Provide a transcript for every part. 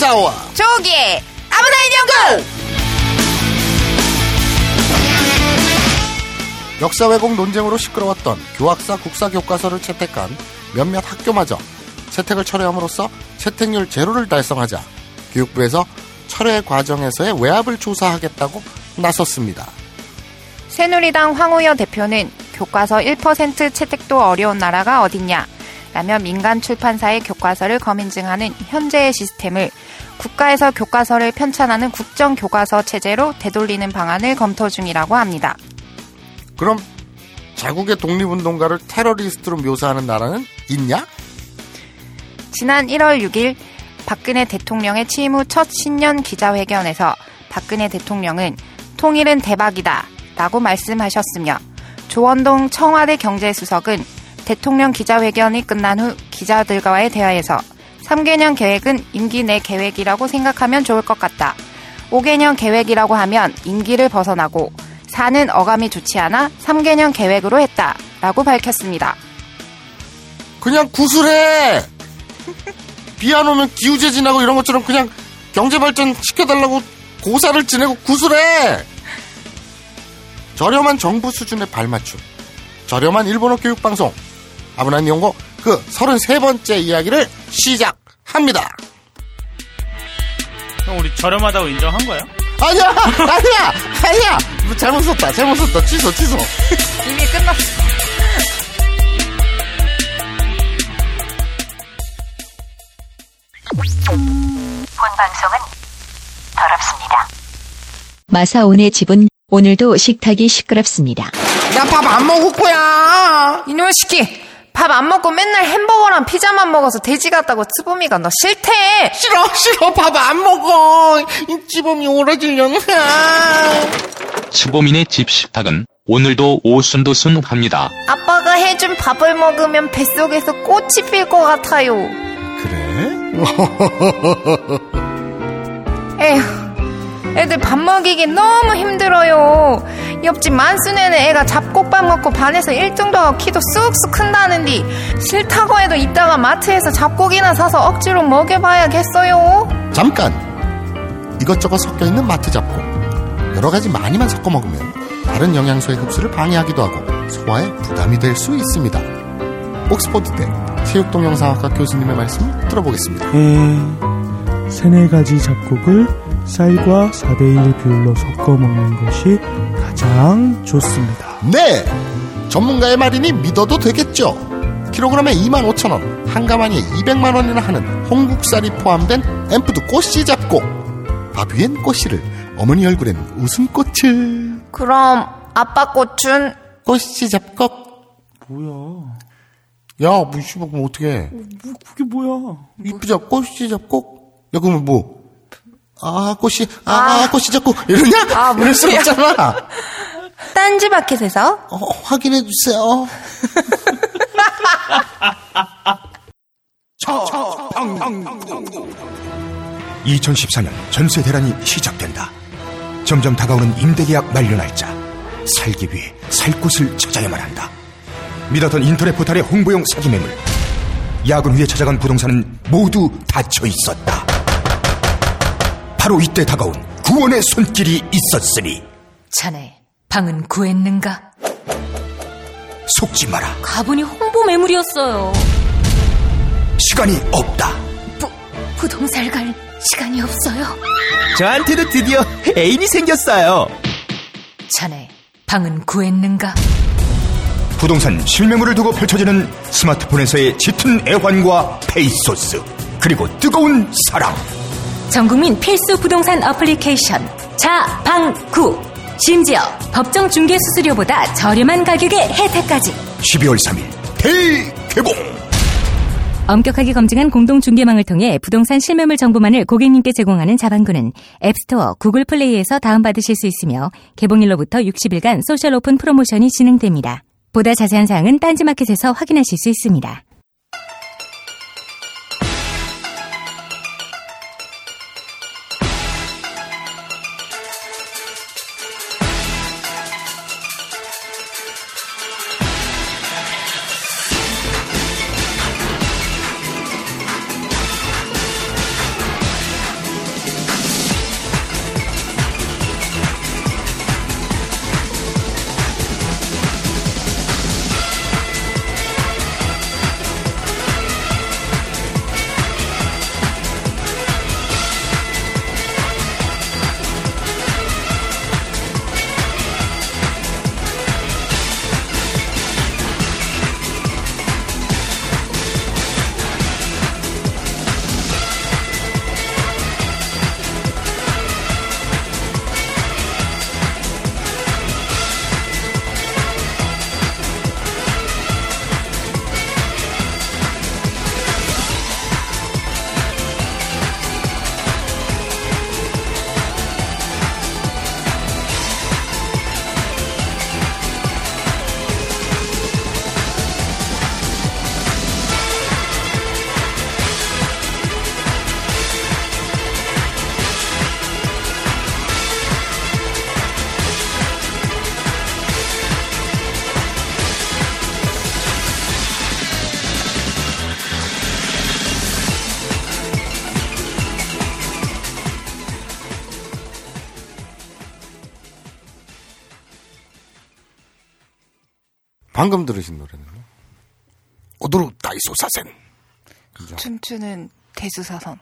마사오와 조기의 아브나인 연구! 역사 왜곡 논쟁으로 시끄러웠던 교학사 국사 교과서를 채택한 몇몇 학교마저 채택을 철회함으로써 채택률 제로를 달성하자 교육부에서 철회 과정에서의 외압을 조사하겠다고 나섰습니다. 새누리당 황우여 대표는 교과서 1% 채택도 어려운 나라가 어딨냐 라며 민간 출판사의 교과서를 검인증하는 현재의 시스템을 국가에서 교과서를 편찬하는 국정교과서 체제로 되돌리는 방안을 검토 중이라고 합니다. 그럼 자국의 독립운동가를 테러리스트로 묘사하는 나라는 있냐? 지난 1월 6일 박근혜 대통령의 취임 후 첫 신년 기자회견에서 박근혜 대통령은 통일은 대박이다 라고 말씀하셨으며 조원동 청와대 경제수석은 대통령 기자회견이 끝난 후 기자들과의 대화에서 3개년 계획은 임기 내 계획이라고 생각하면 좋을 것 같다. 5개년 계획이라고 하면 임기를 벗어나고 4는 어감이 좋지 않아 3개년 계획으로 했다. 라고 밝혔습니다. 그냥 구술해! 비 안 오면 기후제 지나고 이런 것처럼 그냥 경제발전 시켜달라고 고사를 지내고 구술해! 저렴한 정부 수준의 발맞춤. 저렴한 일본어 교육방송. 아브난 연고 그 33번째 이야기를 시작합니다. 형 우리 저렴하다고 인정한 거예요? 아니야! 아니야! 아니야! 뭐 잘못 썼다. 잘못 썼다. 취소, 취소. 이미 끝났어. 본 방송은 더럽습니다. 마사오네 집은 오늘도 식탁이 시끄럽습니다. 나 밥 안 먹을 거야! 이놈의 시키! 밥 안 먹고 맨날 햄버거랑 피자만 먹어서 돼지 같다고 츠보미가 너 싫대! 싫어, 싫어. 밥 안 먹어. 이 찌범이 오라질려나. 츠보민의 집 식탁은 오늘도 오순도순합니다. 아빠가 해준 밥을 먹으면 뱃속에서 꽃이 필 것 같아요. 그래? 에휴, 애들 밥 먹이기 너무 힘들어요. 옆집 만순에는 애가 잡곡밥 먹고 반에서 1등도 하고 키도 쑥쑥 큰다는디 싫다고 해도 이따가 마트에서 잡곡이나 사서 억지로 먹여봐야겠어요. 잠깐! 이것저것 섞여 있는 마트 잡곡. 여러 가지 많이만 섞어 먹으면 다른 영양소의 흡수를 방해하기도 하고 소화에 부담이 될 수 있습니다. 옥스퍼드대 체육동 영상학과 교수님의 말씀을 들어보겠습니다. 에, 세네 가지 잡곡을 쌀과 4대1 비율로 섞어 먹는 것이 가장 좋습니다. 네! 전문가의 말이니 믿어도 되겠죠? 킬로그램에 25,000원, 한 가마니에 200만원이나 하는 홍국살이 포함된 앰프드 꽃씨 잡곡. 밥 위엔 꽃씨를, 어머니 얼굴엔 웃음꽃을. 그럼 아빠 꽃은 꽃씨 잡곡. 뭐야? 야, 뭐, 씨발, 그럼 어떡해. 뭐, 그게 뭐야? 이쁘자, 꽃씨 잡곡? 야, 그러면 뭐, 아, 꽃씨, 아, 꽃씨 잡곡, 이러냐? 아, 이럴 수 없잖아. 딴지 마켓에서 어, 확인해 주세요. 2014년 전세 대란이 시작된다. 점점 다가오는 임대계약 만료 날짜. 살기 위해 살 곳을 찾아야만 한다. 믿었던 인터넷 포털의 홍보용 사기 매물. 야근 후에 찾아간 부동산은 모두 닫혀 있었다. 바로 이때 다가온 구원의 손길이 있었으니 자네, 방은 구했는가? 속지 마라. 가보니 홍보 매물이었어요. 시간이 없다. 부, 부동산 갈 시간이 없어요. 저한테도 드디어 애인이 생겼어요. 자네, 방은 구했는가? 부동산 실매물을 두고 펼쳐지는 스마트폰에서의 짙은 애환과 페이소스 그리고 뜨거운 사랑 전국민 필수 부동산 어플리케이션 자방구 심지어 법정 중개 수수료보다 저렴한 가격의 혜택까지 12월 3일 대개봉 엄격하게 검증한 공동 중개망을 통해 부동산 실매물 정보만을 고객님께 제공하는 자방구는 앱스토어, 구글 플레이에서 다운받으실 수 있으며 개봉일로부터 60일간 소셜 오픈 프로모션이 진행됩니다. 보다 자세한 사항은 딴지마켓에서 확인하실 수 있습니다. 방금 들으신 노래는요. 오도루 다이소 사센. 그죠? 춤추는 대수사선.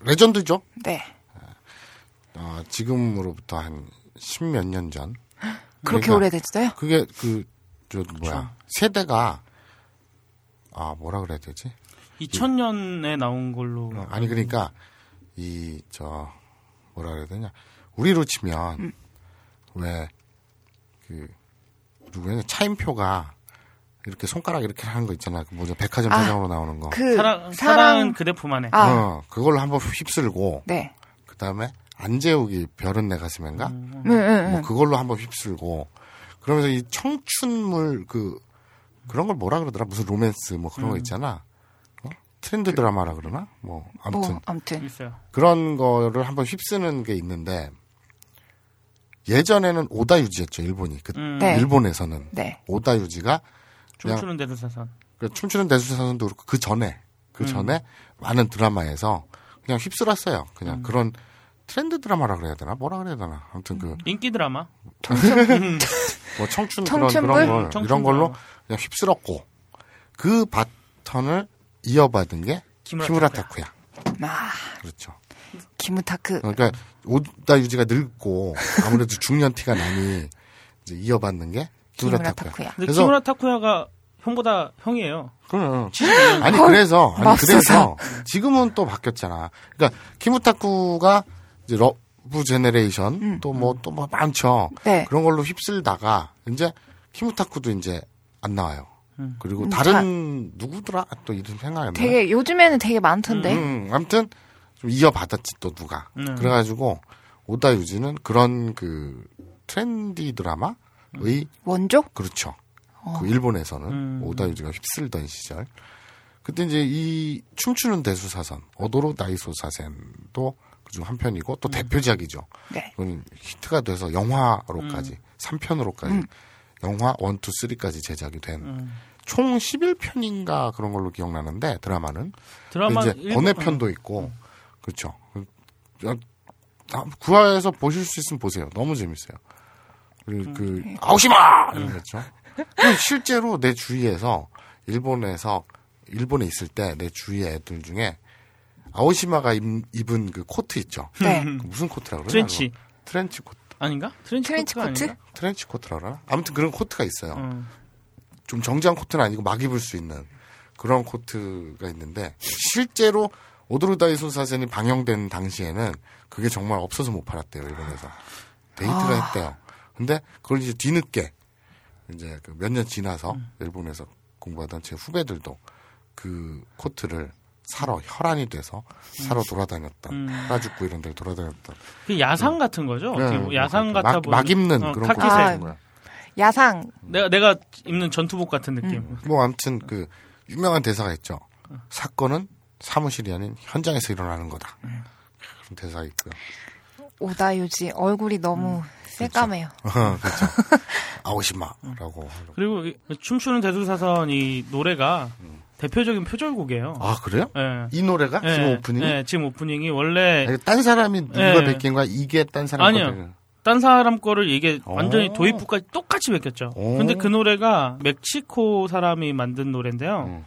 레전드죠. 네. 어, 지금으로부터 한 십몇 년 전. 그렇게 그러니까 오래됐어요? 그게 그 저 뭐야 세대가 아 뭐라 그래야 되지? 2000년에 나온 걸로. 어, 아니 그러니까 이 저 뭐라 그래야 되냐 우리로 치면 음. 왜 그 누구냐 차인표가 이렇게 손가락 이렇게 하는 거 있잖아 그 뭐죠 백화점 아, 사장으로 나오는 거 그 사랑, 사랑 사랑은 그대 품 안에. 아. 어, 그걸로 한번 휩쓸고 네. 그 다음에 안재욱이 별은 내 가슴인가 응, 응, 응. 뭐 그걸로 한번 휩쓸고 그러면서 이 청춘물 그 그런 걸 뭐라 그러더라 무슨 로맨스 뭐 그런 거 있잖아 어? 트렌드 드라마라 그러나 뭐 아무튼 뭐 아무튼. 그런 거를 한번 휩쓰는 게 있는데 예전에는 오다유지였죠 일본이 그 음. 네. 일본에서는 네. 오다유지가 그냥 춤추는 대수사선. 그 춤추는 대수사선도 그렇고 그 전에 그 전에 많은 드라마에서 그냥 휩쓸었어요 그냥 그런 트렌드 드라마라 그래야 되나 뭐라 그래야 되나 아무튼 그 인기 드라마. 뭐 청춘 청춘물? 그런 그런 걸 청춘 이런 걸로 드라마. 그냥 휩쓸었고 그 바턴을 이어받은 게 키무라 키무라 타쿠야. 아, 그렇죠. 키무타쿠. 그러니까 오다 유지가 늙고 아무래도 중년 티가 나니 이제 이어받는 게 키무라 타쿠야. 타쿠야. 근데 그래서 키무라 타쿠야가 형보다 형이에요. 그럼 아니 그래서 아니. 그래서 지금은 또 바뀌었잖아. 그러니까 키무타쿠가 이제 Love Generation 또 뭐또뭐 많죠. 네. 그런 걸로 휩쓸다가 이제 키무타쿠도 이제 안 나와요. 그리고 음, 다른 누구더라 또 이름 생각이 안 나. 되게 요즘에는 되게 많던데. 음, 아무튼 좀 이어받았지 또 누가. 음. 그래가지고 오다 유지는 그런 그 트렌디 드라마의 원조? 그렇죠. 어. 그 일본에서는 음. 오다 유지가 휩쓸던 시절. 그때 이제 이 춤추는 대수 사선 오도로 다이소 사센도 그중 한 편이고 또 대표작이죠. 네. 그건 히트가 돼서 영화로까지 삼 3편으로까지 영화 1, 2, 3까지 제작이 된 음. 총 11편인가 그런 걸로 기억나는데 드라마는 드라마 이제 일본- 번외편도 있고 그렇죠. 아, 구화에서 보실 수 있으면 보세요. 너무 재밌어요. 그리고 그 아오시마 이런 거 있죠. 그리고 실제로 내 주위에서 일본에서 일본에 있을 때 내 주위 애들 중에 아오시마가 입, 입은 그 코트 있죠. 네. 그 무슨 코트라 그러나? 트렌치. 트렌치 코트. 아닌가? 트렌치, 트렌치 코트? 아닌가? 트렌치 코트라 그러나? 아무튼 그런 코트가 있어요. 음. 좀 정장 코트는 아니고 막 입을 수 있는 그런 코트가 있는데 실제로 오도르다이 소 사센이 방영된 당시에는 그게 정말 없어서 못 팔았대요 일본에서 대히트가 됐대요. 근데 그걸 이제 뒤늦게 이제 그몇년 지나서 일본에서 공부하던 제 후배들도 그 코트를 사러 혈안이 돼서 사러 돌아다녔던 음. 하라주쿠 이런 데를 돌아다녔던 그 야상 같은 거죠? 네, 보면 야상 막, 같아 보이는 막 입는 어, 그런 카키색. 코트인 거야. 야상. 내가 내가 입는 전투복 같은 느낌. 음. 뭐 아무튼 그 유명한 대사가 있죠. 사건은 사무실이 아닌 현장에서 일어나는 거다. 그런 대사가 있고요. 오다유지 얼굴이 너무 새까매요. 그렇죠. 아오시마라고. 그리고 이 춤추는 대수사선 이 노래가 대표적인 표절곡이에요. 아 그래요? 예. 이 노래가 예, 지금 오프닝이? 예, 지금 오프닝이 원래 아니, 딴 사람이 예. 베낀 거야? 이게 딴 사람 아니요. 거를. 딴 사람 거를 이게 완전히 오. 도입부까지 똑같이 베꼈죠. 오. 근데 그 노래가 멕시코 사람이 만든 노래인데요. 음.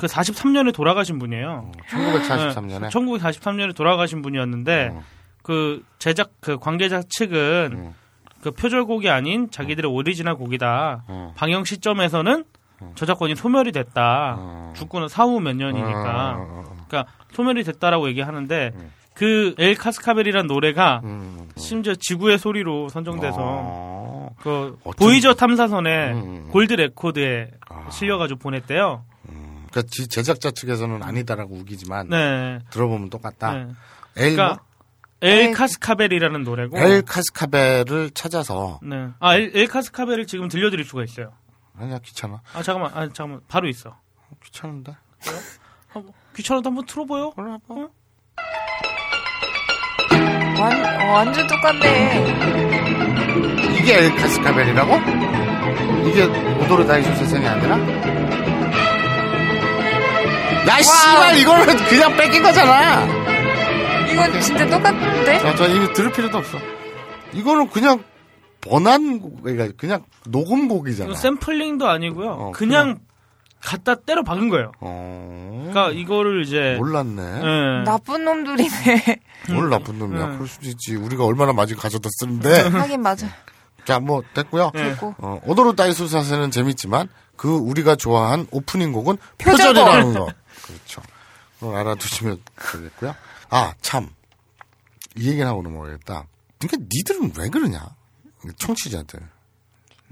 그 43년에 돌아가신 분이에요. 1943년에. 1943년에 돌아가신 분이었는데 어. 그 제작 그 관계자 측은 음. 그 표절곡이 아닌 자기들의 오리지널 곡이다. 어. 방영 시점에서는 저작권이 소멸이 됐다. 어. 죽고는 사후 몇 년이니까. 어, 어, 어. 그러니까 소멸이 됐다라고 얘기하는데 그 El Cascabel이란 노래가 음, 음. 심지어 지구의 소리로 선정돼서 어. 그 보이저 탐사선에 음. 골드 레코드에 아. 실려가지고 보냈대요. 그러니까 지- 제작자 측에서는 아니다라고 우기지만 네. 들어보면 똑같다. 네. 엘, 그러니까 엘 카스카벨이라는 노래고. 뭐? 엘 카스카벨을 찾아서 네. 아, 엘, 엘 카스카벨을 지금 들려드릴 수가 있어요. 아니야 귀찮아. 아, 잠깐만, 아, 잠깐만, 바로 있어. 귀찮은데. 아, 뭐, 귀찮아도 한번 틀어 봐요. 그래 봐. 완, 완전 똑같네. 이게 엘 카스카벨이라고? 이게 오도르 다이소 세상이 아니라? 야, 씨발, 이거는 그냥 뺏긴 거잖아! 이건 진짜 똑같은데? 자, 저 이거 들을 필요도 없어. 이거는 그냥 번안 곡, 그러니까 그냥 녹음곡이잖아. 샘플링도 아니고요. 어, 그냥 갖다 때려 박은 거예요. 어. 그러니까 이거를 이제 몰랐네. 예. 나쁜 놈들이네. 뭘 나쁜 놈이야. 음. 그럴 수도 있지. 우리가 얼마나 많이 가져다 쓰는데. 하긴 맞아. 자, 뭐, 됐고요. 네. 됐고. 어, 오도로 다이소 사세는 재밌지만, 그 우리가 좋아한 오프닝 곡은. 표절이라는 거. 그렇죠. 그걸 알아두시면 되겠고요. 아, 참. 이 얘기는 하고 넘어가겠다. 그러니까 니들은 왜 그러냐? 청취자들.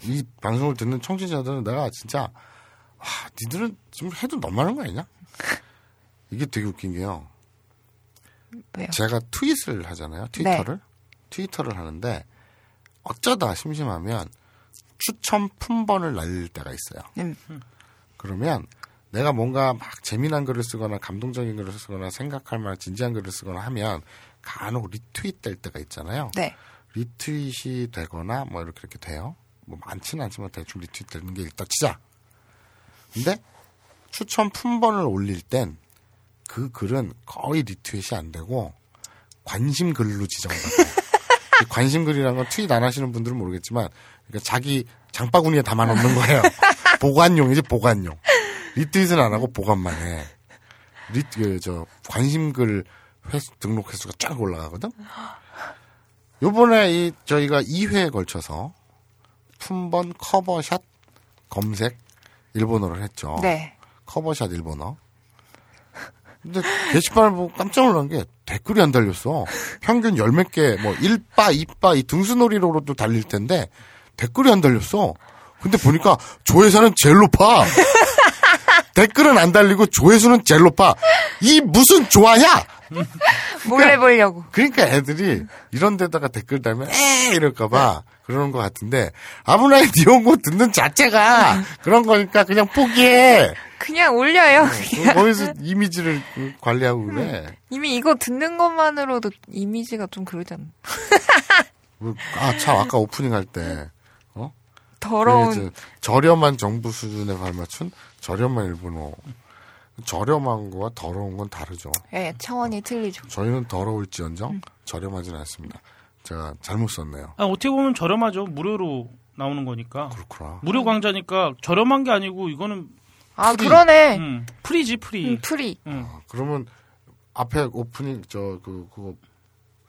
이 방송을 듣는 청취자들은 내가 진짜, 아, 니들은 좀 해도 너무하는 거 아니냐? 이게 되게 웃긴 게요. 왜요? 제가 트윗을 하잖아요. 트위터를. 트위터를 하는데 어쩌다 심심하면 추천 품번을 날릴 때가 있어요. 음. 그러면 내가 뭔가 막 재미난 글을 쓰거나 감동적인 글을 쓰거나 생각할 만한 진지한 글을 쓰거나 하면 간혹 리트윗 될 때가 있잖아요. 네. 리트윗이 되거나 뭐 이렇게 이렇게 돼요. 뭐 많지는 않지만 대충 리트윗 되는 게 일단 치자. 근데 추천 품번을 올릴 땐 그 글은 거의 리트윗이 안 되고 관심 글로 지정받아요. 이 관심 글이라는 건 트윗 안 하시는 분들은 모르겠지만 그러니까 자기 장바구니에 담아 놓는 거예요. 보관용이지 보관용. 리트윗은 안 하고 보관만 해. 리트 그저 관심 글 횟수 등록 횟수가 쫙 올라가거든. 요번에 이 저희가 2회에 걸쳐서 품번 cover shot 검색 일본어를 했죠. 네. cover shot 일본어. 근데 게시판을 보고 깜짝 놀란 게 댓글이 안 달렸어. 평균 열 몇 개, 뭐, 1바, 2바, 이 등수놀이로도 달릴 텐데 댓글이 안 달렸어. 근데 보니까 조회수는 제일 높아. 댓글은 안 달리고 조회수는 제일 높아. 이 무슨 조화야? 몰래 보려고. 그러니까 애들이 이런 데다가 댓글 달면 에 이럴까봐 그러는 것 같은데 아무나 니온고 듣는 자체가 그런 거니까 그냥 포기해. 그냥 올려요. 어, 거기서 이미지를 관리하고 그래. 이미 이거 듣는 것만으로도 이미지가 좀 그러잖아. 뭐, 아, 참, 아까 오프닝 할 때, 어? 더러운. 그 저렴한 정부 수준에 발맞춘 저렴한 일본어. 저렴한 거와 더러운 건 다르죠. 예, 차원이 틀리죠. 저희는 더러울지언정 저렴하진 않습니다. 제가 잘못 썼네요. 아, 어떻게 보면 저렴하죠. 무료로 나오는 거니까. 그렇구나. 무료 광고니까 저렴한 게 아니고 이거는 아, free. 그러네. 음, free지 free. 음, free. 음. 아, 그러면 앞에 오프닝 저 그 그거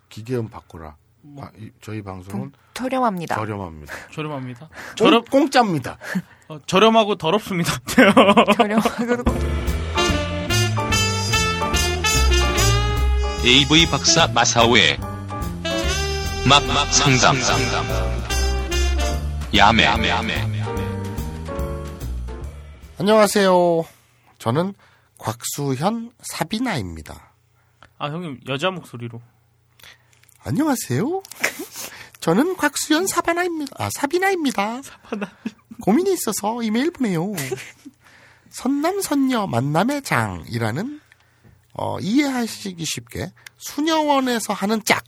기계음 바꾸라. 아, 이- 저희 방송은 저렴합니다. 저렴합니다. 저렴합니다. 저렴 저렴 공짜입니다. 어, 저렴하고 더럽습니다. 저렴하고 AV 박사 마사오의 막막 상담 야매 안녕하세요. 저는 곽수현 사비나입니다. 아 형님 여자 목소리로. 안녕하세요. 저는 곽수현 사바나입니다. 아, 사비나입니다. 고민이 있어서 이메일 보내요. 선남 선녀 만남의 장이라는 어, 이해하시기 쉽게 수녀원에서 하는 짝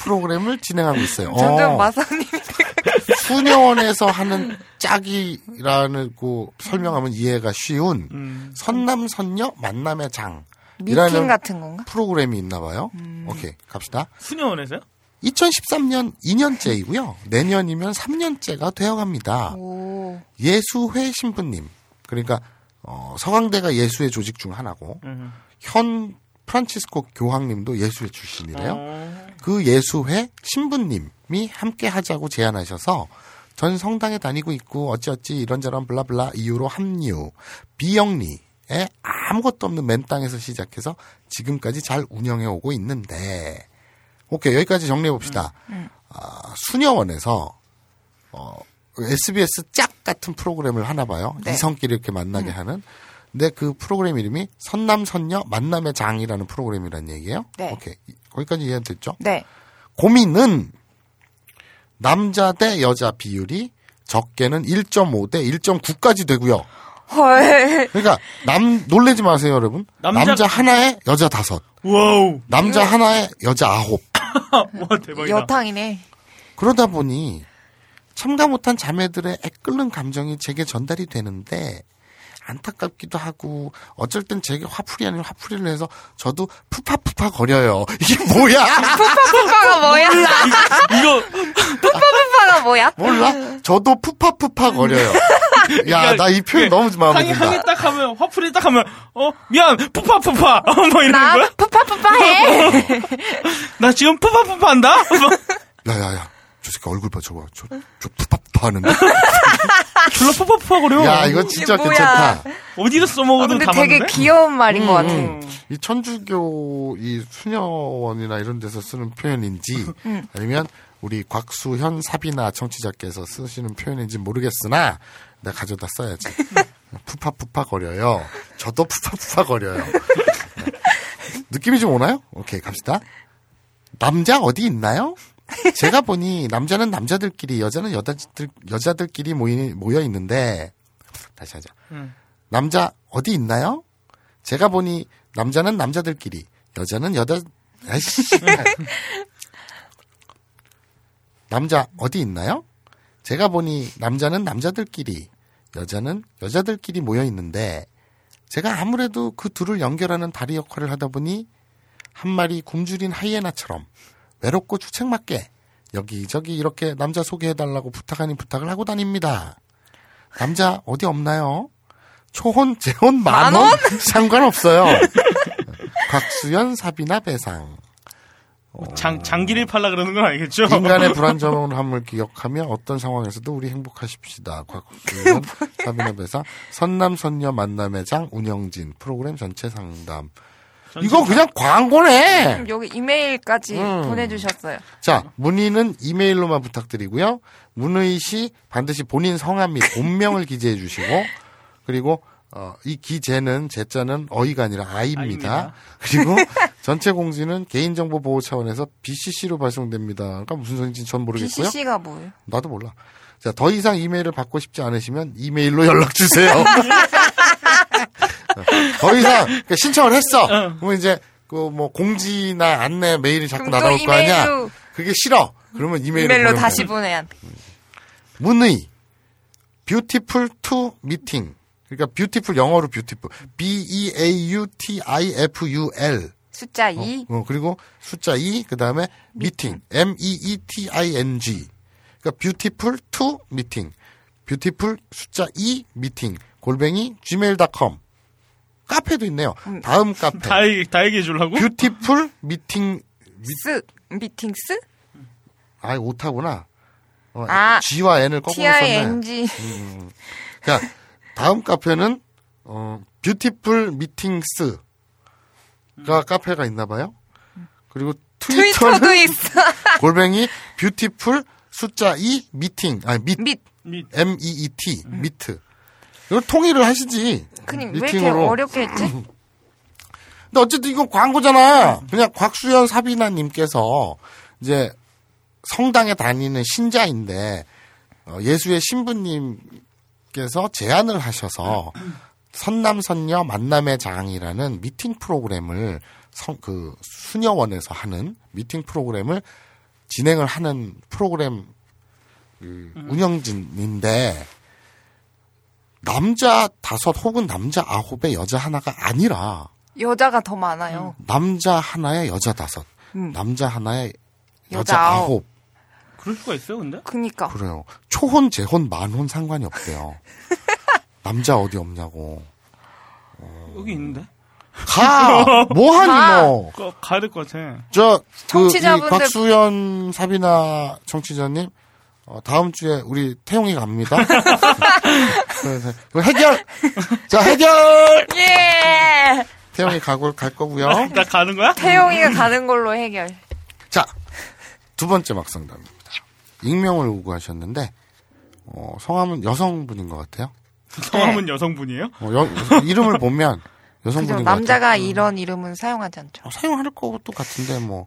프로그램을 진행하고 있어요. 점점 어, 마사님 수녀원에서 하는 짝이라는 고 설명하면 이해가 쉬운 음. 선남 선녀 만남의 장 미팅 이라는 같은 건가? 프로그램이 있나 봐요. 오케이 갑시다. 수녀원에서요? 2013년 2년째이고요. 내년이면 3년째가 되어갑니다. 오. 예수회 신부님. 그러니까 어, 서강대가 예수회 조직 중 하나고 음. 현 프란치스코 교황님도 예수회 출신이래요. 어, 그 예수회 신부님이 함께 하자고 제안하셔서 전 성당에 다니고 있고 어찌어찌 이런저런 블라블라 이유로 합류 비영리 에 아무것도 없는 맨 땅에서 시작해서 지금까지 잘 운영해 오고 있는데 오케이 여기까지 정리해 봅시다. 아, 수녀원에서 어, SBS 짝 같은 프로그램을 하나 봐요. 네. 이성끼리 이렇게 만나게 하는. 근데 그 프로그램 이름이 선남선녀 만남의 장이라는 프로그램이란 얘기예요. 네. 오케이 거기까지 이해됐죠? 네. 고민은 남자 대 여자 비율이 적게는 1.5 대 1.9까지 되고요. 헐. 그러니까 남 놀래지 마세요, 여러분. 남자- 남자, 하나에 여자 다섯, wow. 남자 하나에 여자 아홉. 와 대박이다. 여탕이네. 그러다 보니 참가 못한 자매들의 애끓는 감정이 제게 전달이 되는데 안타깝기도 하고 어쩔 땐 제게 화풀이 아닌 화풀이를 해서 저도 푸파푸파 거려요. 이게 뭐야? 푸파푸파가 뭐야? 이거 푸파푸파가 뭐야? 몰라? 저도 푸파푸파 거려요. 야, 나 이 표현 너무 마음에 든다. 딱 하면 화풀이 딱 하면 어 미안 푸파 푸파 어, 뭐 이러는 나 거야? 푸파푸파 해. 나 지금 푸파 푸파 한다? 뭐. 야, 야, 야. 저 새끼 얼굴 봐, 저거. 저, 저 푸파푸 파 하는데? 졸라 푸파 푸파 거려. 야, 이거 진짜 이게 뭐야. 괜찮다. 어디서 써먹어도 근데 다 되게 맞는데? 귀여운 말인 것 같아. 음, 이 천주교 이 수녀원이나 이런 데서 쓰는 표현인지 아니면 우리 곽수현 사비나 청취자께서 쓰시는 표현인지 모르겠으나 내가 가져다 써야지. 푸파푸파 거려요. 저도 푸파푸파 거려요. 느낌이 좀 오나요? 오케이 갑시다. 남자 어디 있나요? 제가 보니 남자는 남자들끼리 여자는 여자들 여자들끼리 모이, 모여 있는데 다시 하자. 음. 남자 어디 있나요? 제가 보니 남자는 남자들끼리 여자는 여자 아이씨 남자 어디 있나요? 제가 보니 남자는 남자들끼리 여자는 여자들끼리 모여 있는데 제가 아무래도 그 둘을 연결하는 다리 역할을 하다 보니 한 마리 굶주린 하이에나처럼 외롭고 주책맞게 여기저기 이렇게 남자 소개해달라고 부탁 아닌 부탁을 하고 다닙니다. 남자 어디 없나요? 초혼, 재혼, 만원? 상관없어요. 곽수연, 사비나 배상. 장 장기를 팔라 그러는 건 아니겠죠? 인간의 불안정함을 기억하며 어떤 상황에서도 우리 행복하십시다. 곽수연, 사비나 배상. 선남, 선녀 만남의 장, 운영진. 프로그램 전체 상담. 이거 그냥 광고네! 여기 이메일까지 음. 보내주셨어요. 자, 문의는 이메일로만 부탁드리고요. 문의 시 반드시 본인 성함 및 본명을 기재해 주시고, 그리고, 어, 이 기재는, 제자는 어이가 아니라 아입니다. 아입니다. 그리고 전체 공지는 개인정보 보호 차원에서 BCC로 발송됩니다. 그러니까 무슨 소리인지 전 모르겠고요. BCC가 뭐예요? 나도 몰라. 자, 더 이상 이메일을 받고 싶지 않으시면 이메일로 연락 주세요. 더 이상 그러니까 신청을 했어. 그러면 이제 그 뭐 공지나 안내 메일이 자꾸 날아올 거 아니야. 그게 싫어. 그러면 이메일로, 이메일로 다시 돼. 보내야 돼. 문의 beautiful to meeting. 그러니까 beautiful 영어로 beautiful. B E A U T I F U L. 숫자 2. 어, 그리고 숫자 2, 그 다음에 meeting, M-E-E-T-I-N-G. 그러니까 beautiful two meeting. beautiful 숫자 2 meeting. 골뱅이 gmail.com. 카페도 있네요. 다음 카페. 다, 얘기, 다 얘기해 주려고? beautiful meeting. 스 meetings? 아, 오타구나. 어, 아, G와 N을 거꾸로 썼네. T-I-N-G. 자, 다음 카페는 어, beautiful meetings가 카페가 있나 봐요. 그리고 트위터는 트위터도 있어. 골뱅이 beautiful 숫자 2 meeting 아니 미 meet. 미- M E E T meet. 이거 통일을 하시지. 그니 왜 이렇게. 어렵게 했지? 근데 어쨌든 이건 광고잖아. 그냥 곽수연 사비나님께서 이제 성당에 다니는 신자인데 어, 예수회 신부님께서 제안을 하셔서 선남선녀 만남의 장이라는 미팅 프로그램을 성, 그 수녀원에서 하는 미팅 프로그램을 진행을 하는 프로그램 그 운영진인데 남자 다섯 혹은 남자 아홉에 여자 하나가 아니라 여자가 더 많아요. 남자 하나에 여자 다섯, 음. 남자 하나에 여자, 여자 아홉. 아홉. 그럴 수가 있어요, 근데? 그니까. 그래요. 초혼, 재혼, 만혼 상관이 없대요. 남자 어디 없냐고. 여기 있는데? 가! 뭐 하니, 가! 너? 가, 가야 될 것 같아. 저, 그, 이 청취자분들- 곽수연, 사비나 청취자님, 어, 다음 주에 우리 태용이 갑니다. 그래서 이거 해결! 자, 해결! 예! 태용이 가고, 갈 거고요 나 가는 거야? 태용이가 가는 걸로 해결. 자, 두 번째 막상담입니다. 익명을 요구하셨는데, 어, 성함은 여성분인 것 같아요. 성함은 여성분이에요? 어, 여- 이름을 보면. 여성분인 것 남자가 같아요. 이런 이름은 사용하지 않죠. 어, 사용할 것도 같은데 뭐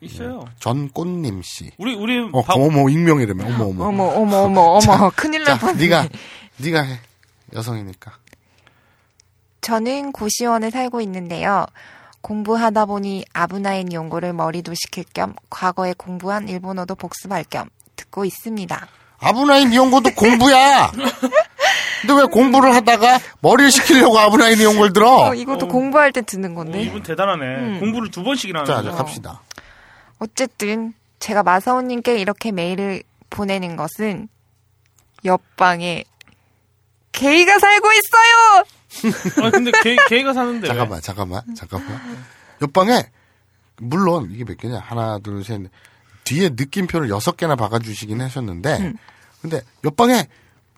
있어요. 전꽃님 씨. 우리, 우리, 어, 바- 어머 익명이라며. 어머 어머. 어머, 어머, 어머, 어머. 큰일 자, 날 뻔. 네가 네가 해. 여성이니까. 저는 고시원에 살고 있는데요. 공부하다 보니 아브나인 연구를 머리도 식힐 겸 과거에 공부한 일본어도 복습할 겸 듣고 있습니다. 아브나인 이용고도 공부야. 근데 왜 공부를 하다가 머리를 식히려고 아브라인이 온걸 들어? 어, 이것도 공부할 때 듣는 건데. 이분 대단하네. 음. 공부를 두 번씩이나 자, 하는 자, 거. 갑시다. 어쨌든 제가 마사오님께 이렇게 메일을 보내는 것은 옆방에 게이가 살고 있어요. 아 근데 개, 개가 사는데. 왜? 잠깐만, 잠깐만, 잠깐만. 옆방에, 물론, 이게 몇 개냐? 하나, 둘, 셋, 넷. 뒤에 느낌표를 여섯 개나 박아주시긴 하셨는데, 근데 옆방에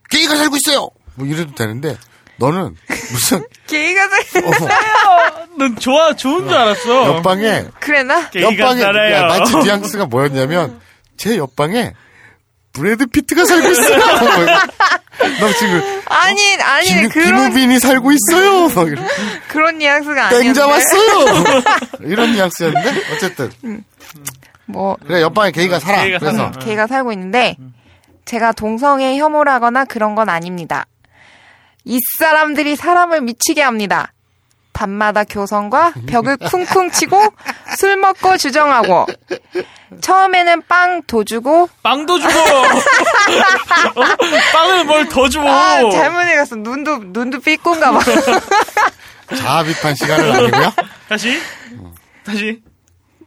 게이가 살고 있어요! 뭐 이래도 되는데, 너는 무슨, 게이가 살 어, 넌 좋아 좋은 줄 알았어. 옆방에, 그래나? 게이가 옆방에, 살아요. 야, 마치 뉘앙스가 뭐였냐면, 제 옆방에 브래드 피트가 살고 있어요! 너 지금, 아니 아니 김, 그런 김우빈이 살고 있어요! 막 이런. 그런 뉘앙스가 땡 아니었는데. 잡았어요! 이런 뉘앙스였는데, 어쨌든. 뭐 그래, 옆방에 게이가 살아. 게이가 그래서, 살아. 개가 살고 있는데 제가 동성애 혐오를 하거나 그런 건 아닙니다. 이 사람들이 사람을 미치게 합니다. 밤마다 교성과 벽을 쿵쿵 치고 술 먹고 주정하고 처음에는 빵 도 주고 빵도 주고. 어? 빵을 뭘더 줘. 아 잘못 읽었어 눈도 눈도 삐꾼가 봐 자아 비판 시간은 아니고요. 다시. 다시.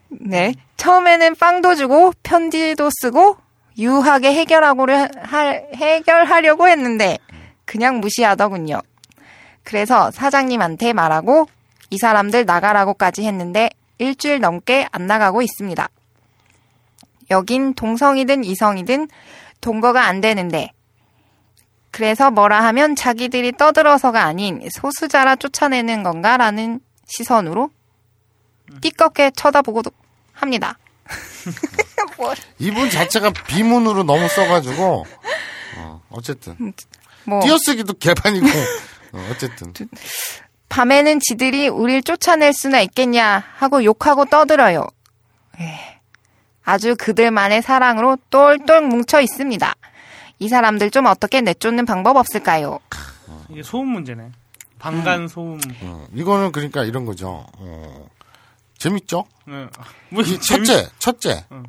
네 처음에는 빵도 주고 편지도 쓰고 유하게 해결하고를 할- 해결하려고 했는데 그냥 무시하더군요. 그래서 사장님한테 말하고 이 사람들 나가라고까지 했는데 일주일 넘게 안 나가고 있습니다. 여긴 동성이든 이성이든 동거가 안 되는데 그래서 뭐라 하면 자기들이 떠들어서가 아닌 소수자라 쫓아내는 건가라는 시선으로 띠껍게 쳐다보고도 합니다. 뭐, 이분 자체가 비문으로 너무 써가지고 어, 어쨌든 뭐 띄어쓰기도 개판이고 어, 어쨌든 밤에는 지들이 우릴 쫓아낼 수나 있겠냐 하고 욕하고 떠들어요. 에이, 아주 그들만의 사랑으로 똘똘 뭉쳐 있습니다. 이 사람들 좀 어떻게 내쫓는 방법 없을까요? 이게 소음 문제네. 방간 소음. 어, 이거는 그러니까 이런 거죠. 어, 재밌죠? 네. 뭐 이 재밌- 첫째, 첫째. 응.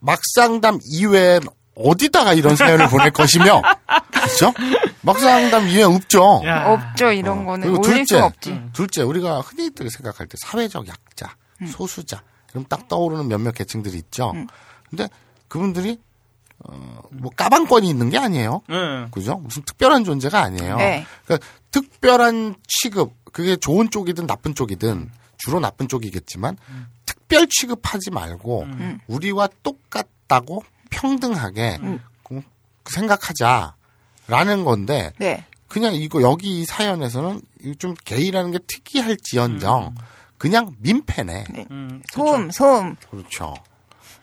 막상담 이외엔 어디다가 이런 사연을 보낼 것이며, 그렇죠? 막상담 이외 없죠. 야. 없죠 이런 거는 그리고 올릴 둘째, 수가 없지. 둘째 우리가 흔히들 생각할 때 사회적 약자, 소수자, 그럼 딱 떠오르는 몇몇 계층들이 있죠. 근데 그분들이 어, 뭐 까방권이 있는 게 아니에요. 네. 그죠? 무슨 특별한 존재가 아니에요. 네. 그러니까 특별한 취급, 그게 좋은 쪽이든 나쁜 쪽이든 주로 나쁜 쪽이겠지만 특별 취급하지 말고 우리와 똑같다고 평등하게 그- 그 생각하자라는 건데 네. 그냥 이거 여기 이 사연에서는 이좀 게이라는 게 특이할지언정 그냥 민폐네. 음, 소음 소음. 그렇죠.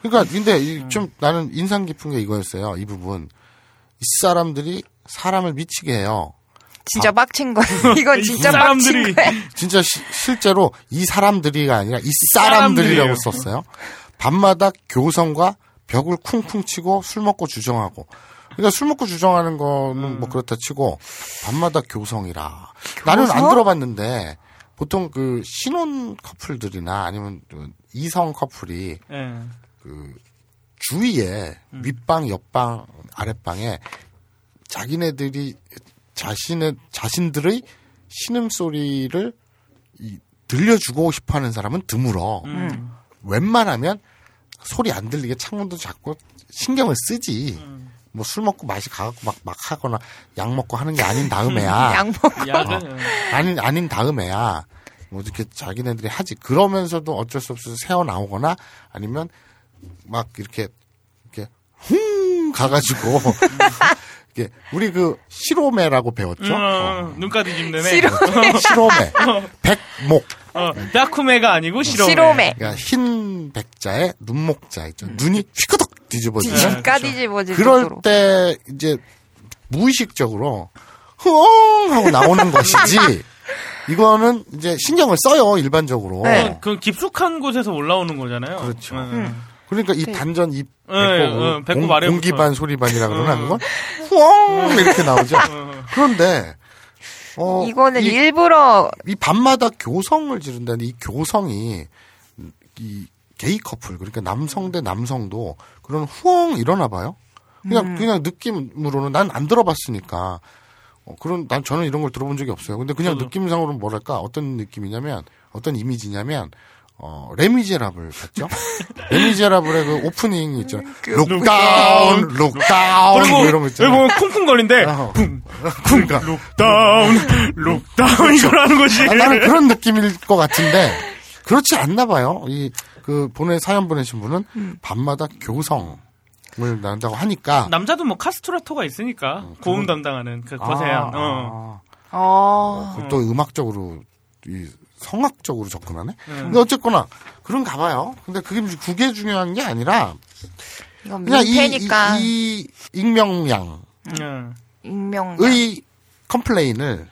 그러니까 근데 이 좀 나는 인상 깊은 게 이거였어요. 이 부분. 이 사람들이 사람을 미치게 해요. 진짜 빡친 거야. 이건 이 진짜 사람들이- 빡친 거야. 진짜 시- 실제로 이 사람들이가 아니라 이 사람들이라고 사람들이에요. 썼어요. 밤마다 교성과 벽을 쿵쿵 치고 술 먹고 주정하고. 그러니까 술 먹고 주정하는 거는 뭐 그렇다 치고 밤마다 교성이라. 나는 안 교성? 들어봤는데 보통 그 신혼 커플들이나 아니면 그 이성 커플이 네. 그 주위에 윗방, 옆방, 아랫방에 자기네들이 자신의 자신들의 신음 소리를 이, 들려주고 싶어하는 사람은 드물어. 음. 웬만하면 소리 안 들리게 창문도 자꾸 신경을 쓰지. 뭐술 먹고 맛이 가갖고 막, 막 하거나 약 먹고 하는 게 아닌 다음에야. 양복. 약은 아닌, 아닌 다음에야. 뭐 이렇게 자기네들이 하지. 그러면서도 어쩔 수 없어서 새어 나오거나 아니면 막 이렇게, 이렇게 훅 가가지고. 이게 우리 그 시로매라고 배웠죠? 음, 눈까지 집는 애. 싫어. 시로매. 백목. 어, 야쿠메가 아니고 시로메. 시로메. 그러니까 흰 백자에 눈목자 있죠. 눈이 휘끄덕 뒤집어지는. 뒤집까지 집어질 그럴 정도로. 때 이제 무의식적으로 흥 하고 나오는 것이지. 이거는 이제 신경을 써요 일반적으로. 네. 그 깊숙한 곳에서 올라오는 거잖아요. 그렇죠. 음. 그러니까 이 네. 단전 이 네, 배꼽, 네, 배꼽 공, 아래부터. 공기반 소리반이라 그러나 음. 그건 후엉 이렇게 나오죠. 그런데 어, 이거는 이, 일부러 이 밤마다 교성을 지른다는 이 교성이 이 게이 커플 그러니까 남성 대 남성도 그런 후엉 일어나 봐요. 그냥 음. 그냥 느낌으로는 난 안 들어봤으니까 어, 그런 난 저는 이런 걸 들어본 적이 없어요. 근데 그냥 저도. 느낌상으로는 뭐랄까 어떤 느낌이냐면 어떤 이미지냐면 어 레미제라블 봤죠? 레미제라블의 그 오프닝 있죠. look down, look down 그리고 뭐 이런 거 있잖아요. 보면 쿵쿵 거린데 어. 쿵 그러니까 look down look down 이걸 하는 거지. 아, 나는 그런 느낌일 것 같은데 그렇지 않나 봐요. 이 그 보내 사연 보내신 분은 음. 밤마다 교성 을 난다고 하니까 남자도 뭐 카스트라토가 있으니까 고음 담당하는 그 거세한. 아, 어. 아. 어. 그또 음악적으로 이 성악적으로 접근하네. 음. 근데 어쨌거나 그런가 봐요. 근데 그게 그게 중요한 게 아니라 이건 그냥 이, 민폐니까 이, 이 익명량의 음. 익명. 컴플레인을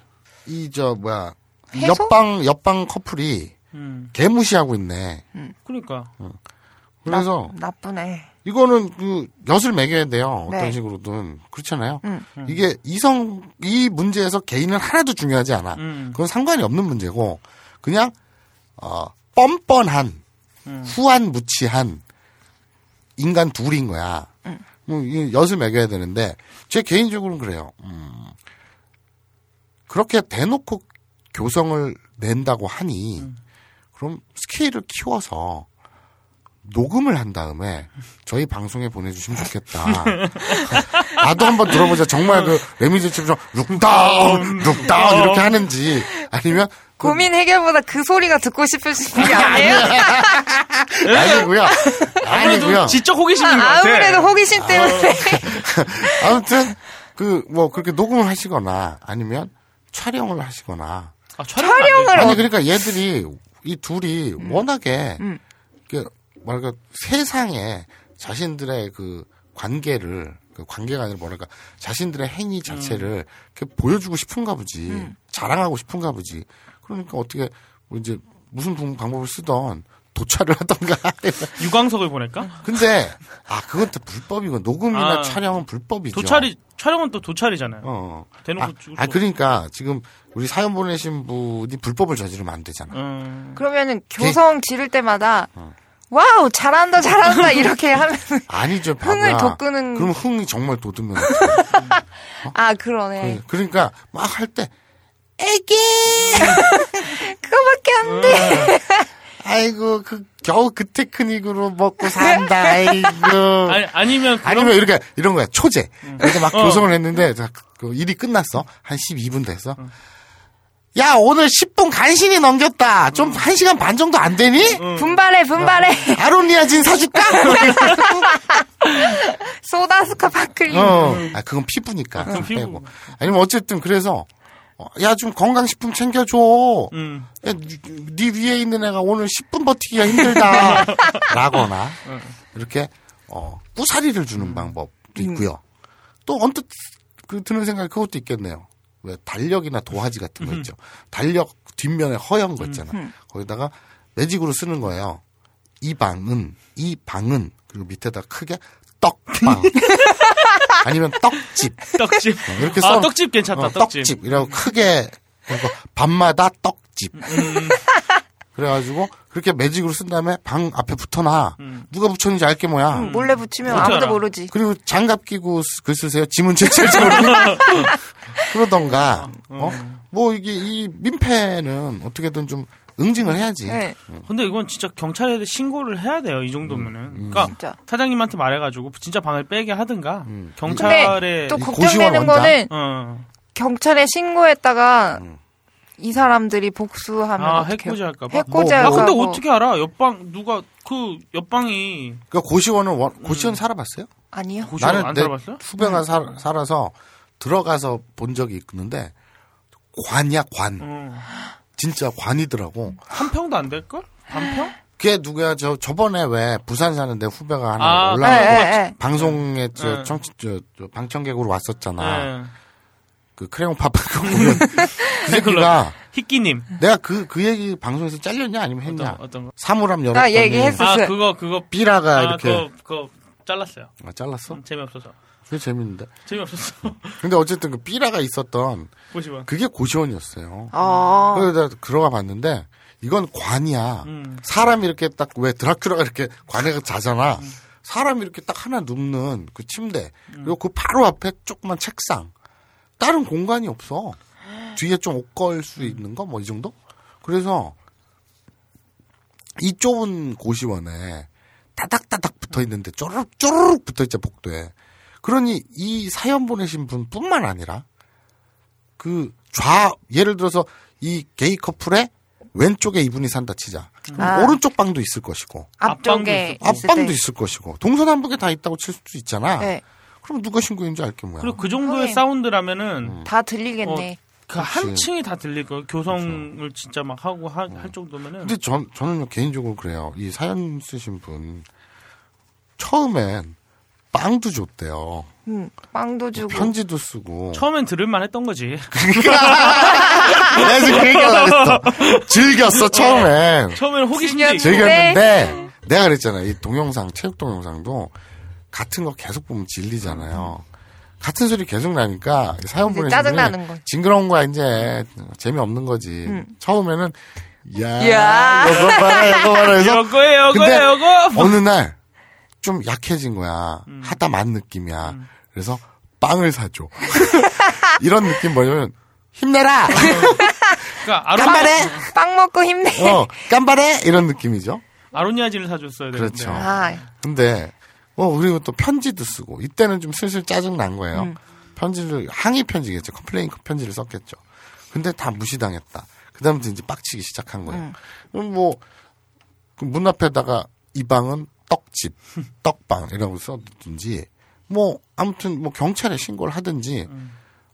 이 저 뭐야 해소? 옆방 옆방 커플이 음. 개무시하고 있네. 그러니까 그래서 나, 나쁘네. 이거는 그 엿을 매겨야 돼요. 어떤 네. 식으로든 그렇잖아요. 음. 이게 이성 이 문제에서 개인은 하나도 중요하지 않아. 음. 그건 상관이 없는 문제고 그냥 어 뻔뻔한 음. 후한 무치한 인간 둘인 거야. 뭐, 이 엿을 멕여야 되는데 제 개인적으로는 그래요. 음, 그렇게 대놓고 교성을 낸다고 하니 그럼 스케일을 키워서 녹음을 한 다음에 저희 방송에 보내주시면 좋겠다. 나도 한번 들어보자. 정말 그 레미제처럼 look down, look down 이렇게 하는지 아니면 그 고민 해결보다 그 소리가 듣고 싶으신 게 아니에요? 아니고요. 아니고요. 지적 호기심인 것 같아. 아무래도 호기심 때문에. 아무튼 그 뭐 그렇게 녹음을 하시거나 아니면 촬영을 하시거나 아, 촬영을 촬영을 되지. 아니 그러니까 얘들이 이 둘이 워낙에 음. 그 뭐랄까 세상에 자신들의 그 관계를 그 관계가 아니라 뭐랄까 자신들의 행위 자체를 이렇게 보여주고 싶은가 보지 자랑하고 싶은가 보지 그러니까 어떻게 뭐 이제 무슨 방- 방법을 쓰던 도찰을 하던가 유광석을 보낼까? 근데 아 그건 또 불법이고 녹음이나 아. 촬영은 불법이죠. 도찰이 촬영은 또 도찰이잖아요. 어. 대놓고 아, 죽을 아수 그러니까 지금 우리 사연 보내신 분이 불법을 저지르면 안 되잖아. 음. 그러면은 교성 지를 때마다 wow 잘한다 잘한다 이렇게 하면 아니죠, 흥을 바보야. 돋구는 그럼 흥이 정말 돋으면 아 그러네. 그러니까 막 할 때 애기 그거밖에 안 돼. 아이고 그 겨우 그 테크닉으로 먹고 산다. 아이고. 아니, 아니면 그런 아니면 이렇게 이런 거야 초제 이렇게 막 어. 교성을 했는데 자, 그 일이 끝났어 한 12분 됐어 야 오늘 10분 간신히 넘겼다 좀 1시간 반 정도 안 되니? 분발해 분발해. 아로니아진 사줄까? 소다스카 파클린. 어. 아, 그건 피부니까. 좀 피부. 빼고. 아니면 어쨌든 그래서 어, 야, 좀 건강식품 챙겨줘. 음. 야, 니, 니 위에 있는 애가 오늘 10분 버티기가 힘들다. 라거나, 이렇게, 어, 꾸사리를 주는 방법도 있고요. 또 언뜻 그 드는 생각이 그것도 있겠네요. 왜 달력이나 도화지 같은 거 있죠. 달력 뒷면에 허연 거 있잖아. 거기다가 매직으로 쓰는 거예요. 이 방은, 이 방은, 그리고 밑에다 크게 떡방. 아니면 떡집. 떡집. 어, 이렇게 아, 써. 떡집 괜찮다. 어, 떡집. 떡집. 이라고 크게 그리고 밤마다 떡집. 음. 그래가지고 그렇게 매직으로 쓴 다음에 방 앞에 붙여놔. 누가 붙였는지 알게 뭐야. 음, 몰래 붙이면 아무도? 모르지. 그리고 장갑 끼고 쓰- 글 쓰세요. 지문 제철적으로. 그러던가. 어? 뭐 이게 이 민폐는 어떻게든 좀 응징을 해야지. 네, 근데 이건 진짜 경찰에 신고를 해야 돼요. 이 정도면은. 그러니까 진짜. 사장님한테 말해가지고 진짜 방을 빼게 하든가 음. 경찰에 또이 걱정되는? 거는 어. 경찰에 신고했다가 음. 이 사람들이 복수하면 아 어떡해요? 해코지 할까봐. 해코지 뭐, 아 할까봐. 근데 어떻게 알아? 옆방 누가 그 옆방이 그러니까 고시원은 원- 고시원 살아봤어요? 아니요. 고시원 나는 안내 살아봤어요? 후배가 살, 살아서 들어가서 본 적이 있는데 관이야 관. 어. 진짜 관이더라고. 한 평도 안 될걸? 반 평? 그게 누구야? 저 저번에 왜 부산 사는데 후배가 하나 아, 올라가고 네, 네, 네. 방송에 저 네. 청취 저, 저 방청객으로 왔었잖아. 네. 그 크레용 파파 그 보면 그 새끼가 희끼님 내가 그그 얘기 방송에서 잘렸냐 아니면 했냐? 어떤 어떤 거? 사물함 열었더니 아, 얘기했어. 아. 그거 그거 삐라가 아 이렇게 그거 그거 잘랐어요. 아, 잘랐어? 음, 재미없어서 그게 재밌는데. 재미없었어. 근데 어쨌든 그 삐라가 있었던 보시면. 그게 고시원이었어요. 아, 그래서 들어가 봤는데 이건 관이야. 음. 사람이 이렇게 딱 왜 드라큘라가 이렇게 관에 자잖아. 사람이 이렇게 딱 하나 눕는 그 침대 그리고 그 바로 앞에 조그만 책상 다른 공간이 없어 뒤에 좀 옷 걸 수 있는 거 뭐 이 정도 그래서 이 좁은 고시원에 따닥따닥 붙어 있는데 쪼르륵 쪼르륵 붙어 있죠 복도에 그러니 이 사연 보내신 분뿐만 아니라 그 좌 예를 들어서 이 게이 커플의 왼쪽에 이분이 산다 치자 아. 오른쪽 방도 있을 것이고 앞쪽에 앞방도 때. 있을 것이고 동서남북에 다 있다고 칠 수도 있잖아. 네. 그럼 누가 신고인지 알게 뭐야. 그리고 그 정도의 하긴. 사운드라면은 다 들리겠네. 그 그치. 한 층이 다 들릴 거예요. 교성을 진짜 막 하고 하- 할 정도면은. 근데 전 저는 개인적으로 그래요. 이 사연 쓰신 분 처음엔 빵도 줬대요. 음, 빵도 주고. 편지도 쓰고. 처음엔 들을만 했던 거지. 내가 지금 그 얘기하려고 했어. 즐겼어 처음엔. 처음에는 호기심도 있고. 즐겼는데 내가 그랬잖아. 이 동영상 체육 동영상도 같은 거 계속 보면 질리잖아요. 같은 소리 계속 나니까 사연 보내는 짜증 나는 거. 징그러운 거야 이제 재미없는 거지. 음. 처음에는 야, 야. 이거 봐라 이거 봐라 해서 요거예요, 근데 요거예요, 요거. 어느 날 좀 약해진 거야. 음. 하다 만 느낌이야. 그래서 빵을 사줘. 이런 느낌 뭐냐면 힘내라. 그러니까 아로, 깜발해. 빵 먹고 힘내. 어, 깜발해 이런 느낌이죠. 아로니아진을 사줬어야 되는데. 그렇죠. 아, 근데 어 그리고 또 편지도 쓰고 이때는 좀 슬슬 짜증 난 거예요. 음. 편지를 항의 편지겠죠. complain 편지를 썼겠죠. 근데 다 무시당했다. 그다음부터 이제 빡치기 시작한 거예요. 음. 그럼 뭐 문 앞에다가 이 방은 떡집, 떡방 이라고 써든지 뭐 아무튼 뭐 경찰에 신고를 하든지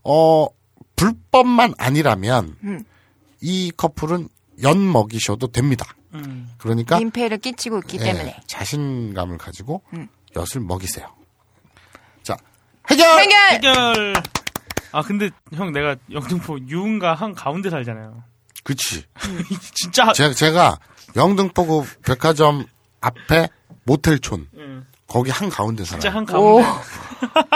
어 불법만 아니라면 음. 이 커플은 엿 먹이셔도 됩니다. 음. 그러니까 민폐를 끼치고 있기 예, 때문에. 자신감을 가지고 음. 엿을 먹이세요. 자, 해결! 해결! 해결. 아 근데 형 내가 영등포 유흥가 한 가운데 살잖아요. 그치. 진짜 제가, 제가 영등포 그 백화점 앞에 모텔촌, 응. 거기 한 가운데 살아요. 진짜 한 오. 가운데.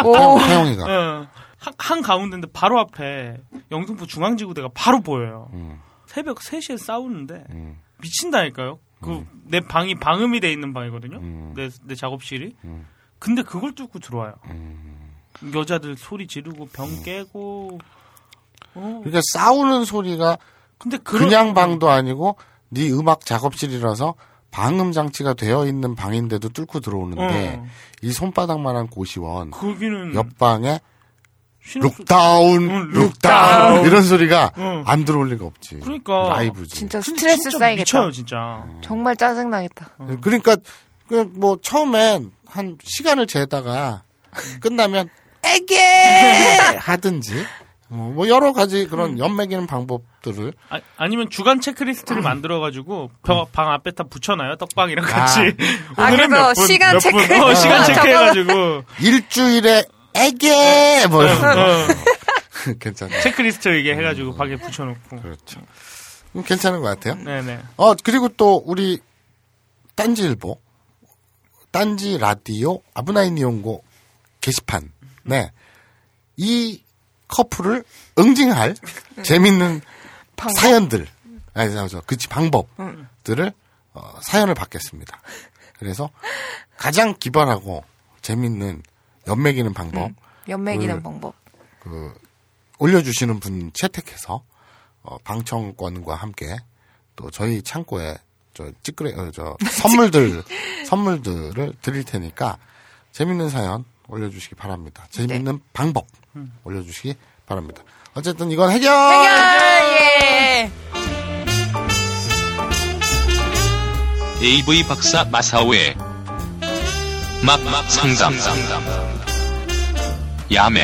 오. 태영 이가. 응. 한, 한 가운데인데 바로 앞에 영등포 중앙지구대가 바로 보여요. 음, 새벽 3시에 싸우는데 음, 미친다니까요. 그 내 방이 방음이 돼 있는 방이거든요. 음. 내, 내 작업실이. 음. 근데 그걸 뚫고 들어와요. 음. 여자들 소리 지르고 병 깨고. 어. 그러니까 싸우는 소리가 근데 그런- 그냥 방도 아니고 네 음악 작업실이라서 방음 장치가 되어 있는 방인데도 뚫고 들어오는데 어. 이 손바닥만한 고시원 거기는 옆방에 신호- look down, 응, look down look down. 이런 소리가 응. 안 들어올 리가 없지. 그러니까. 라이브지. 진짜 스트레스 진짜 쌓이겠다. 미쳐요 진짜. 정말 짜증 나겠다. 그러니까 그뭐 처음엔 한 시간을 재다가 끝나면 애게 하든지 어, 뭐 여러 가지 그런 연맥이는 방법들을. 아, 아니면 주간 체크리스트를 만들어 가지고 방, 방 앞에 다 붙여놔요 떡방이랑 같이. 아, 오늘은 그래서 몇 분, 시간 몇 분, 체크. 어, 시간 아, 체크해 가지고. 일주일에 애게! 뭐 이런 거. 어, 괜찮아. 체크리스트 이게 해가지고 방에 붙여놓고. 그렇죠. 음, 괜찮은 것 같아요. 네네. 어 그리고 또 우리 딴지일보, 딴지 라디오 아브나인 이용고 게시판, 네. 이 커플을 응징할 재밌는 사연들, 아니, 저, 저, 그치, 방법들을, 어, 사연을 받겠습니다. 그래서 가장 기발하고 재밌는 연맥이는 방법, 연맥이는 그- 방법. 그, 올려주시는 분 채택해서, 어, 방청권과 함께 또 저희 창고에 저 찌끄레, 어, 저 선물들, 선물들을 드릴 테니까 재밌는 사연 올려주시기 바랍니다. 재밌는 방법 올려주시기 바랍니다. 어쨌든 이건 해결! 예. AV 박사 마사오의 막막 상담. 야매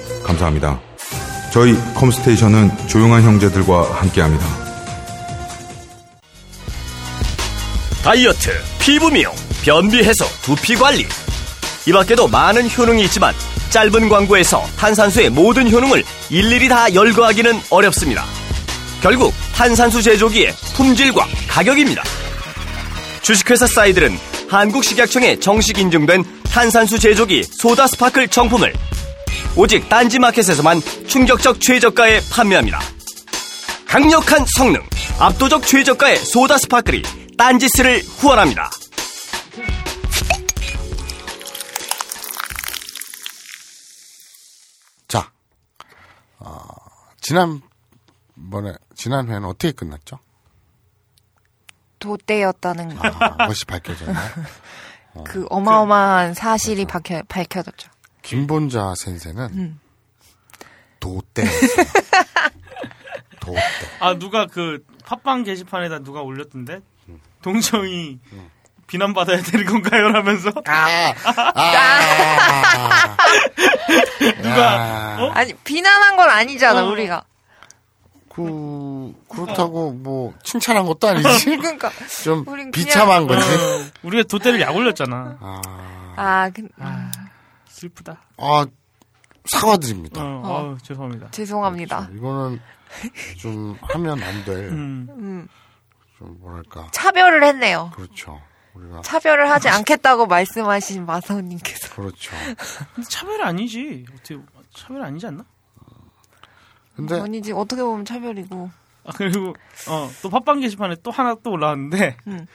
감사합니다. 저희 컴스테이션은 조용한 형제들과 함께합니다. 다이어트, 피부 미용, 변비 해소, 두피 관리. 이 밖에도 많은 효능이 있지만 짧은 광고에서 탄산수의 모든 효능을 일일이 다 열거하기는 어렵습니다. 결국 탄산수 제조기의 품질과 가격입니다. 주식회사 사이들은 한국식약청에 정식 인증된 탄산수 제조기 소다 스파클 정품을 오직 딴지마켓에서만 충격적 최저가에 판매합니다. 강력한 성능, 압도적 최저가의 소다 스파클이 딴지스를 후원합니다. 자, 어, 지난 번에 지난 회는 어떻게 끝났죠? 도대였다는 거. 아, 그것이 밝혀졌나요? 그 어마어마한 사실이 밝혀, 밝혀 졌죠. 김본자 센세는 음. 도대. 도대. 아 누가 그 팟빵 게시판에다 누가 올렸던데 동정이 비난받아야 되는 건가요? 라면서 아, 누가 어? 아니 비난한 건 아니잖아 어. 우리가. 그 그렇다고 뭐 칭찬한 것도 아니지. 그러니까 좀 그냥- 비참한 거지. 어, 우리가 도대를 약 올렸잖아. 아, 그, 슬프다. 아 사과드립니다. 어, 어우, 죄송합니다. 죄송합니다. 이거는 좀 하면 안 될. 음. 음, 좀 뭐랄까. 차별을 했네요. 그렇죠. 우리가 차별을 하지 않겠다고 말씀하신 마사오님께서. 그렇죠. 근데 차별 아니지. 어떻게 차별 아니지 않나? 근데 아니지 어떻게 보면 차별이고. 아, 그리고 어, 또 팟빵 게시판에 또 하나 또 올라왔는데 음.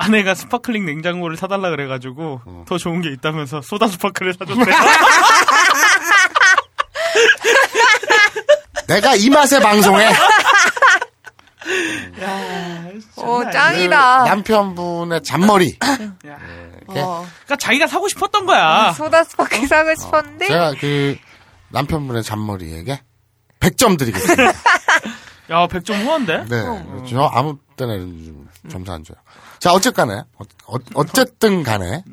아내가 스파클링 냉장고를 사달라 그래가지고 더 좋은 게 있다면서 소다 스파클을 사줬대. 내가 이 맛에 방송해. 어 짱이다. 그 남편분의 잔머리. 이렇게 어, 그러니까 자기가 사고 싶었던 거야. 소다 스파크 사고 싶었는데 제가 그 남편분의 잔머리에게 100점 드리겠습니다. 야, 100점 후한데? 네. 저 아무 때나 좀 점수 안 줘요. 자, 어쨌간에, 어, 어, 쨌든 간에,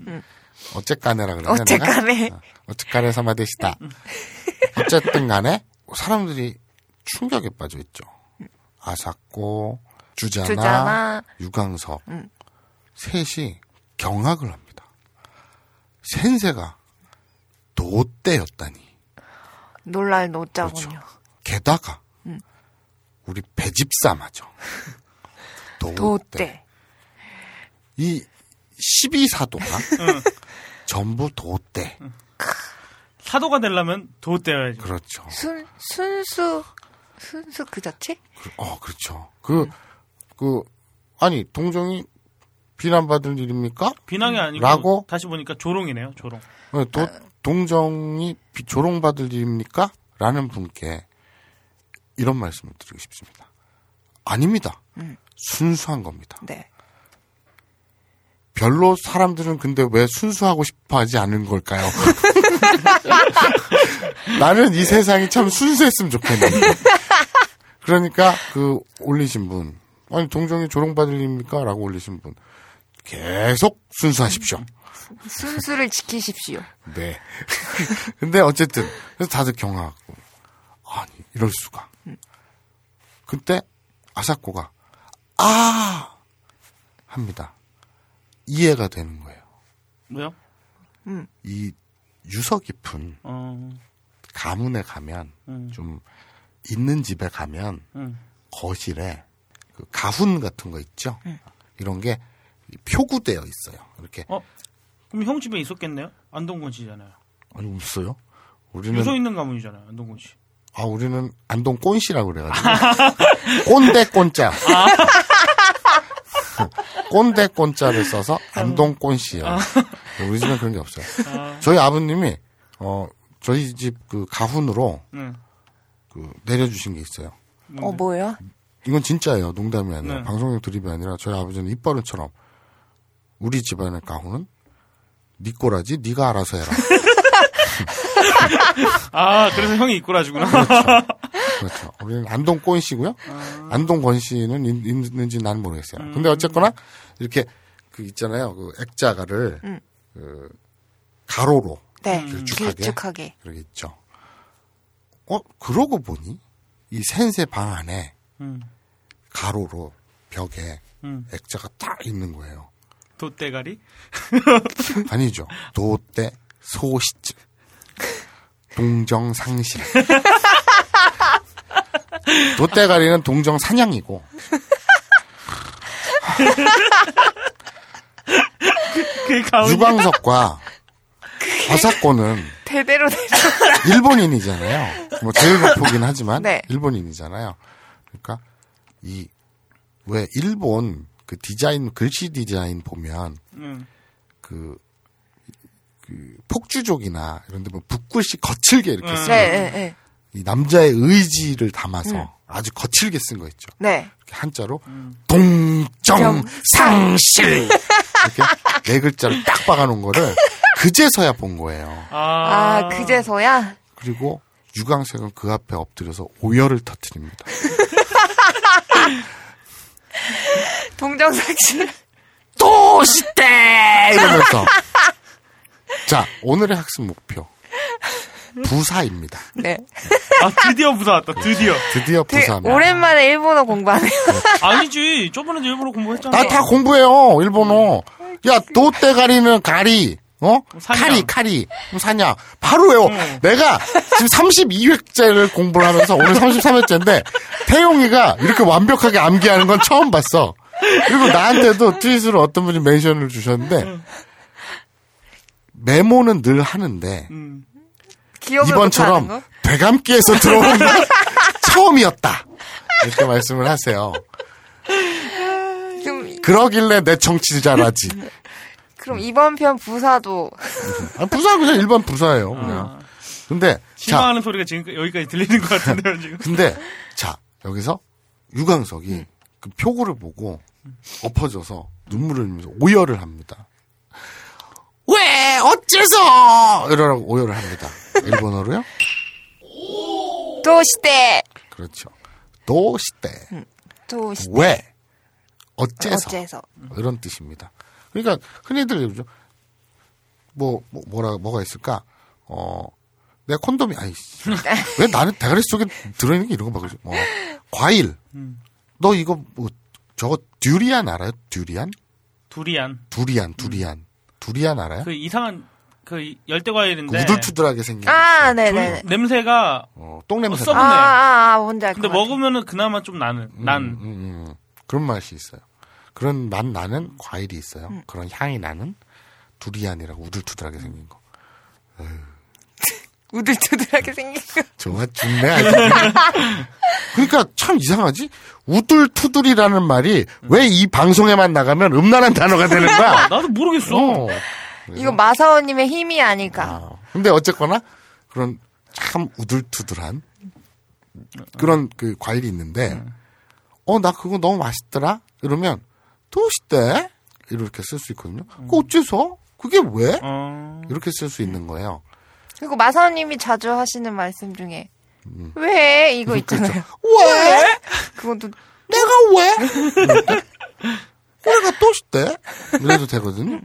어쨌간에라. 내가? 어쨌간에. 어, 어쨌간에 사마되시다. 어쨌든 간에, 사람들이 충격에 빠져 있죠. 아사코, 주자나, 주자나. 유광석, 음. 셋이 경악을 합니다. 센세가 도대였다니. 놀랄 노자군요. 게다가 음. 우리 배집사마죠. 도대. 이 12사도가 전부 도대. 사도가 되려면 도 떼어야지. 그렇죠. 순 순수 순수 그 자체? 그- 어, 그렇죠. 그, 그, 아니, 동정이 비난받을 일입니까? 비난이 아니고 라고? 다시 보니까 조롱이네요. 조롱. 어, 도, 동정이 비- 조롱받을 일입니까? 라는 분께 이런 말씀을 드리고 싶습니다. 아닙니다. 순수한 겁니다. 네. 별로 사람들은 근데 왜 순수하고 싶어 하지 않은 걸까요? 나는 이 세상이 참 순수했으면 좋겠는데. 그러니까 그 올리신 분, 아니 동정이 조롱받을 일입니까? 라고 올리신 분, 계속 순수하십시오. 순수를 지키십시오. 네. 근데 어쨌든 그래서 다들 경악하고 아니 이럴 수가. 그때 아사코가 아 합니다. 이해가 되는 거예요. 뭐요? 이 유서 깊은 어, 가문에 가면 음. 좀 있는 집에 가면 응. 거실에 그 가훈 같은 거 있죠. 이런 게 표구되어 있어요. 이렇게 어? 그럼 형 집에 있었겠네요? 안동건 씨잖아요. 아니 없어요. 우리는 유서 있는 가문이잖아요. 안동건 씨. 아 우리는 안동 꼰씨라고 그래가지고 꼰대 꼰자 꼰대 꼰자를 써서 안동 꼰씨요. 우리 집엔 그런 게 없어요. 저희 아버님이 어 저희 집 그 가훈으로 응. 그 내려주신 게 있어요. 어, 뭐예요? 이건 진짜예요. 농담이 아니라 네. 방송용 드립이 아니라 저희 아버지는 입버릇처럼 우리 집안의 가훈은 네 꼬라지 네가 알아서 해라. 아, 그래서 형이 이꼬라지구나. 그렇죠. 우리는 안동 꼰씨고요. 안동 권 씨는 있- 있는지 난 모르겠어요. 근데 어쨌거나 이렇게 그 있잖아요. 그 액자가를 음. 그 가로로 네. 길쭉하게 길쭉하게. 이렇게 있죠. 어 그러고 보니 이 센세 방 안에 음. 가로로 벽에 음. 액자가 딱 있는 거예요. 돛대가리? 아니죠. 도대 소시증 동정상실 도대가리는 동정사냥이고 그. 유광석과 아사코는 대대로 대로. 일본인이잖아요. 뭐 제일 높긴 하지만 네. 일본인이잖아요. 그러니까 이 왜 일본 그 디자인 글씨 디자인 보면 응. 그, 그 폭주족이나 이런 데 보면 붓글씨 거칠게 이렇게 음. 쓰는 네, 네, 네. 이 남자의 의지를 담아서 음. 아주 거칠게 쓴 거 있죠. 네. 이렇게 한자로 음. 동정상실 이렇게 네 글자를 딱 박아놓은 거를 그제서야 본 거예요. 아, 아, 그제서야? 그리고 유광석은 그 앞에 엎드려서 오열을 터뜨립니다. 동정상실. 도시대 이러면서 자 오늘의 학습 목표 부사입니다. 네. 아, 드디어 부사 왔다, 드디어. 드디어 되게 부사입니다. 오랜만에 일본어 공부하네요. 아니지, 저번에도 일본어 공부했잖아. 나 다 공부해요 일본어. 야 도대가리는 가리. 어? 사냥. 카리, 카리. 그럼 사냥. 바로 외워. 내가 지금 32회째를 공부를 하면서 오늘 33회째인데, 태용이가 이렇게 완벽하게 암기하는 건 처음 봤어. 그리고 나한테도 트윗으로 어떤 분이 멘션을 주셨는데, 메모는 늘 하는데, 음. 이번처럼? 배감기에서 들어오는 건 처음이었다. 이렇게 말씀을 하세요. 그러길래 내 청취자라지. 그럼 이번 편 부사도 아, 부사 그냥 일반 부사예요, 그냥. 근데 자, 실망하는 소리가 지금 여기까지 들리는 것 같은데요, 지금. 근데 자 여기서 유광석이 그 표구를 보고 엎어져서 눈물을 흘리면서 오열을 합니다. 왜 어째서 이러라고 오열을 합니다. 일본어로요? 도시대. 그렇죠. 도시대 도시. 왜 어째서 어째서. 이런 뜻입니다. 그러니까 흔히들 그러죠. 뭐, 뭐 뭐라 뭐가 있을까? 어. 내 콘돔이 아이 씨. 왜 나는 대가리 속에 들어있는 게 이런 거 봐. 그죠? 뭐 과일. 너 이거 뭐 저거 듀리안 알아요? 듀리안? 두리안. 두리안, 두리안. 두리안 알아요? 그 이상한, 그 열대 과일인데. 그 우둘투둘하게 생긴 아, 거. 네네네. 냄새가 어, 똥 냄새. 어, 썩은 아, 네. 아, 아, 뭔지 알것 근데 같아. 먹으면은 그나마 좀 나는 난 음, 음, 음. 그런 맛이 있어요. 그런 맛 나는 과일이 있어요. 음. 그런 향이 나는 두리안이라고 우둘투둘하게 생긴 거. 우들투들하게 생긴 거. 정말 죽네. 그러니까 참 이상하지? 우둘투둘이라는 말이 왜 이 방송에만 나가면 음란한 단어가 되는 거야? 나도 모르겠어. 어. 이거 마사오님의 힘이 아닐까. 아, 근데 어쨌거나 그런 참 우둘투둘한 그런 그 과일이 있는데 어 나 그거 너무 맛있더라 이러면 도시대 이렇게 쓸 수 있거든요. 그 어째서 그게 왜 어. 이렇게 쓸 수 있는 거예요. 그리고 마사오님이 자주 하시는 말씀 중에 왜 이거 있잖아요. 왜 그것도 내가 왜 우리가 도시대 이래도 되거든요.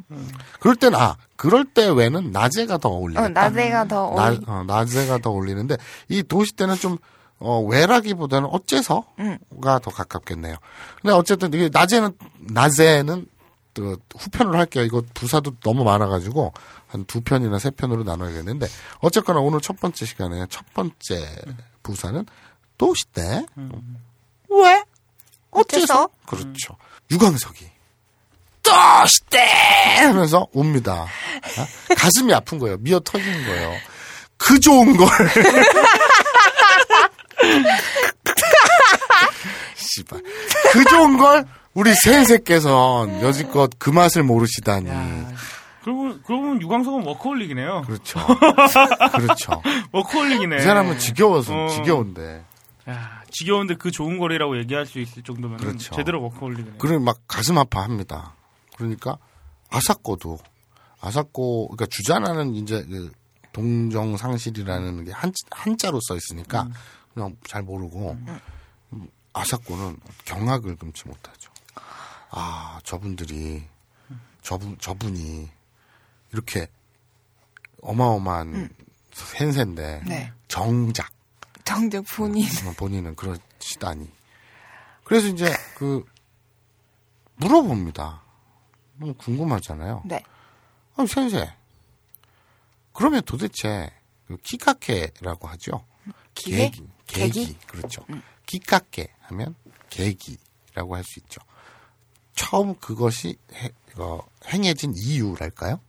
그럴 땐 아 그럴 때 왜는 낮에가 더 어울리겠다. 어, 낮에가 더 나, 어울리. 어, 낮에가 더 어울리는데 이 도시 때는 좀 어, 왜라기보다는 어째서가 음. 더 가깝겠네요. 근데 어쨌든 이게 낮에는 낮에는 또 후편으로 할게요. 이거 부사도 너무 많아가지고 한 두 편이나 세 편으로 나눠야겠는데 어쨌거나 오늘 첫 번째 시간에 첫 번째 부사는 또 오시대. 음. 왜? 어째서? 그렇죠. 유광석이 또 오시대 하면서 옵니다. 어? 가슴이 아픈 거예요. 미어 터지는 거예요. 그 좋은 걸. 씨발. 그 좋은 걸 우리 센세께선 여지껏 그 맛을 모르시다니. 그러고 그러면 유광석은 워커홀릭이네요. 그렇죠. 그렇죠. 워커홀릭이네. 이 사람은 지겨워서 어. 지겨운데. 야, 지겨운데 그 좋은 거리라고 얘기할 수 있을 정도면 그렇죠. 제대로 워커홀릭이네. 그래 막 가슴 아파합니다. 그러니까 아사코도 아사코 그러니까 주자나는 이제 그 동정상실이라는 게 한, 한자로 써 있으니까 그냥 잘 모르고 음, 아사코는 경악을 금치 못하죠. 아 저분들이 저분 저분이 이렇게 어마어마한 센세인데 네. 정작 정작 본인. 어, 본인은 그러시다니. 그래서 이제 그 물어봅니다. 너무 궁금하잖아요. 네. 아,先生. 그러면 도대체 그 키카케라고 하죠. 기계? 계기, 계기, 계기? 그렇죠. 키카케 하면 계기라고 할 수 있죠. 처음 그것이 해, 어, 행해진 이유랄까요?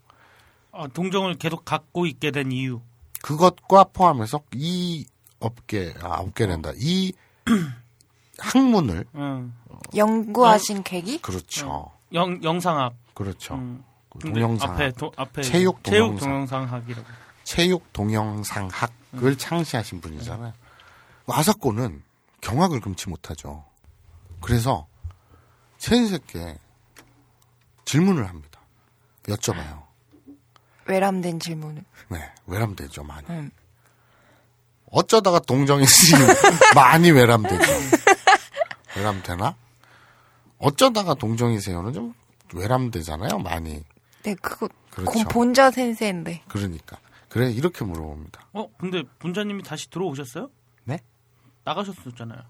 아, 동정을 계속 갖고 있게 된 이유. 그것과 포함해서 이 업계, 아, 업계랜다. 이 학문을 응. 연구하신 계기? 그렇죠. 영 영상학. 그렇죠. 음. 그 동영상 앞에 도, 앞에 체육 체육 동영상. 동영상학이라고. 체육 동영상학을 창시하신 분이잖아요. 아사코는 경악을 금치 못하죠. 그래서 센세께 질문을 합니다. 여쭤봐요. 외람된 질문을. 네, 외람되죠, 많이. 음. 어쩌다가 동정이 씨 많이 외람되죠. 외람되나? 어쩌다가 동정이세요는 좀 외람되잖아요, 많이. 네, 그거 그렇죠. 공- 본자 센세인데. 그러니까. 그래, 이렇게 물어봅니다. 어, 근데 분자님이 다시 들어오셨어요? 네? 나가셨었잖아요.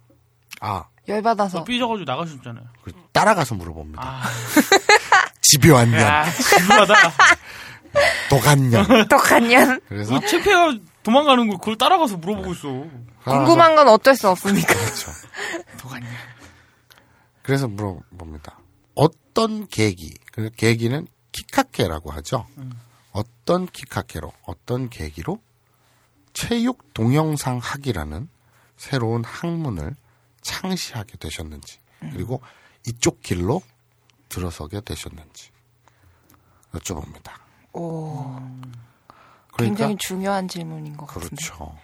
아, 열받아서. 어, 삐져가지고 나가셨잖아요. 그 따라가서 물어봅니다. 아, 집에 왔냐? 갔냐? 똑똑한 년. 그래서 그 채페가 도망가는 거 그걸 따라가서 물어보고 있어. 궁금한 건 어쩔 수 없으니까. 그렇죠. 도갔냐? 그래서 물어봅니다. 어떤 계기, 그 계기는 키카케라고 하죠. 어떤 키카케로, 어떤 계기로 체육 동영상 학이라는 새로운 학문을 창시하게 되셨는지, 그리고 이쪽 길로 들어서게 되셨는지 여쭤봅니다. 오. 그러니까 굉장히 중요한 질문인 것 같은데. 그렇죠.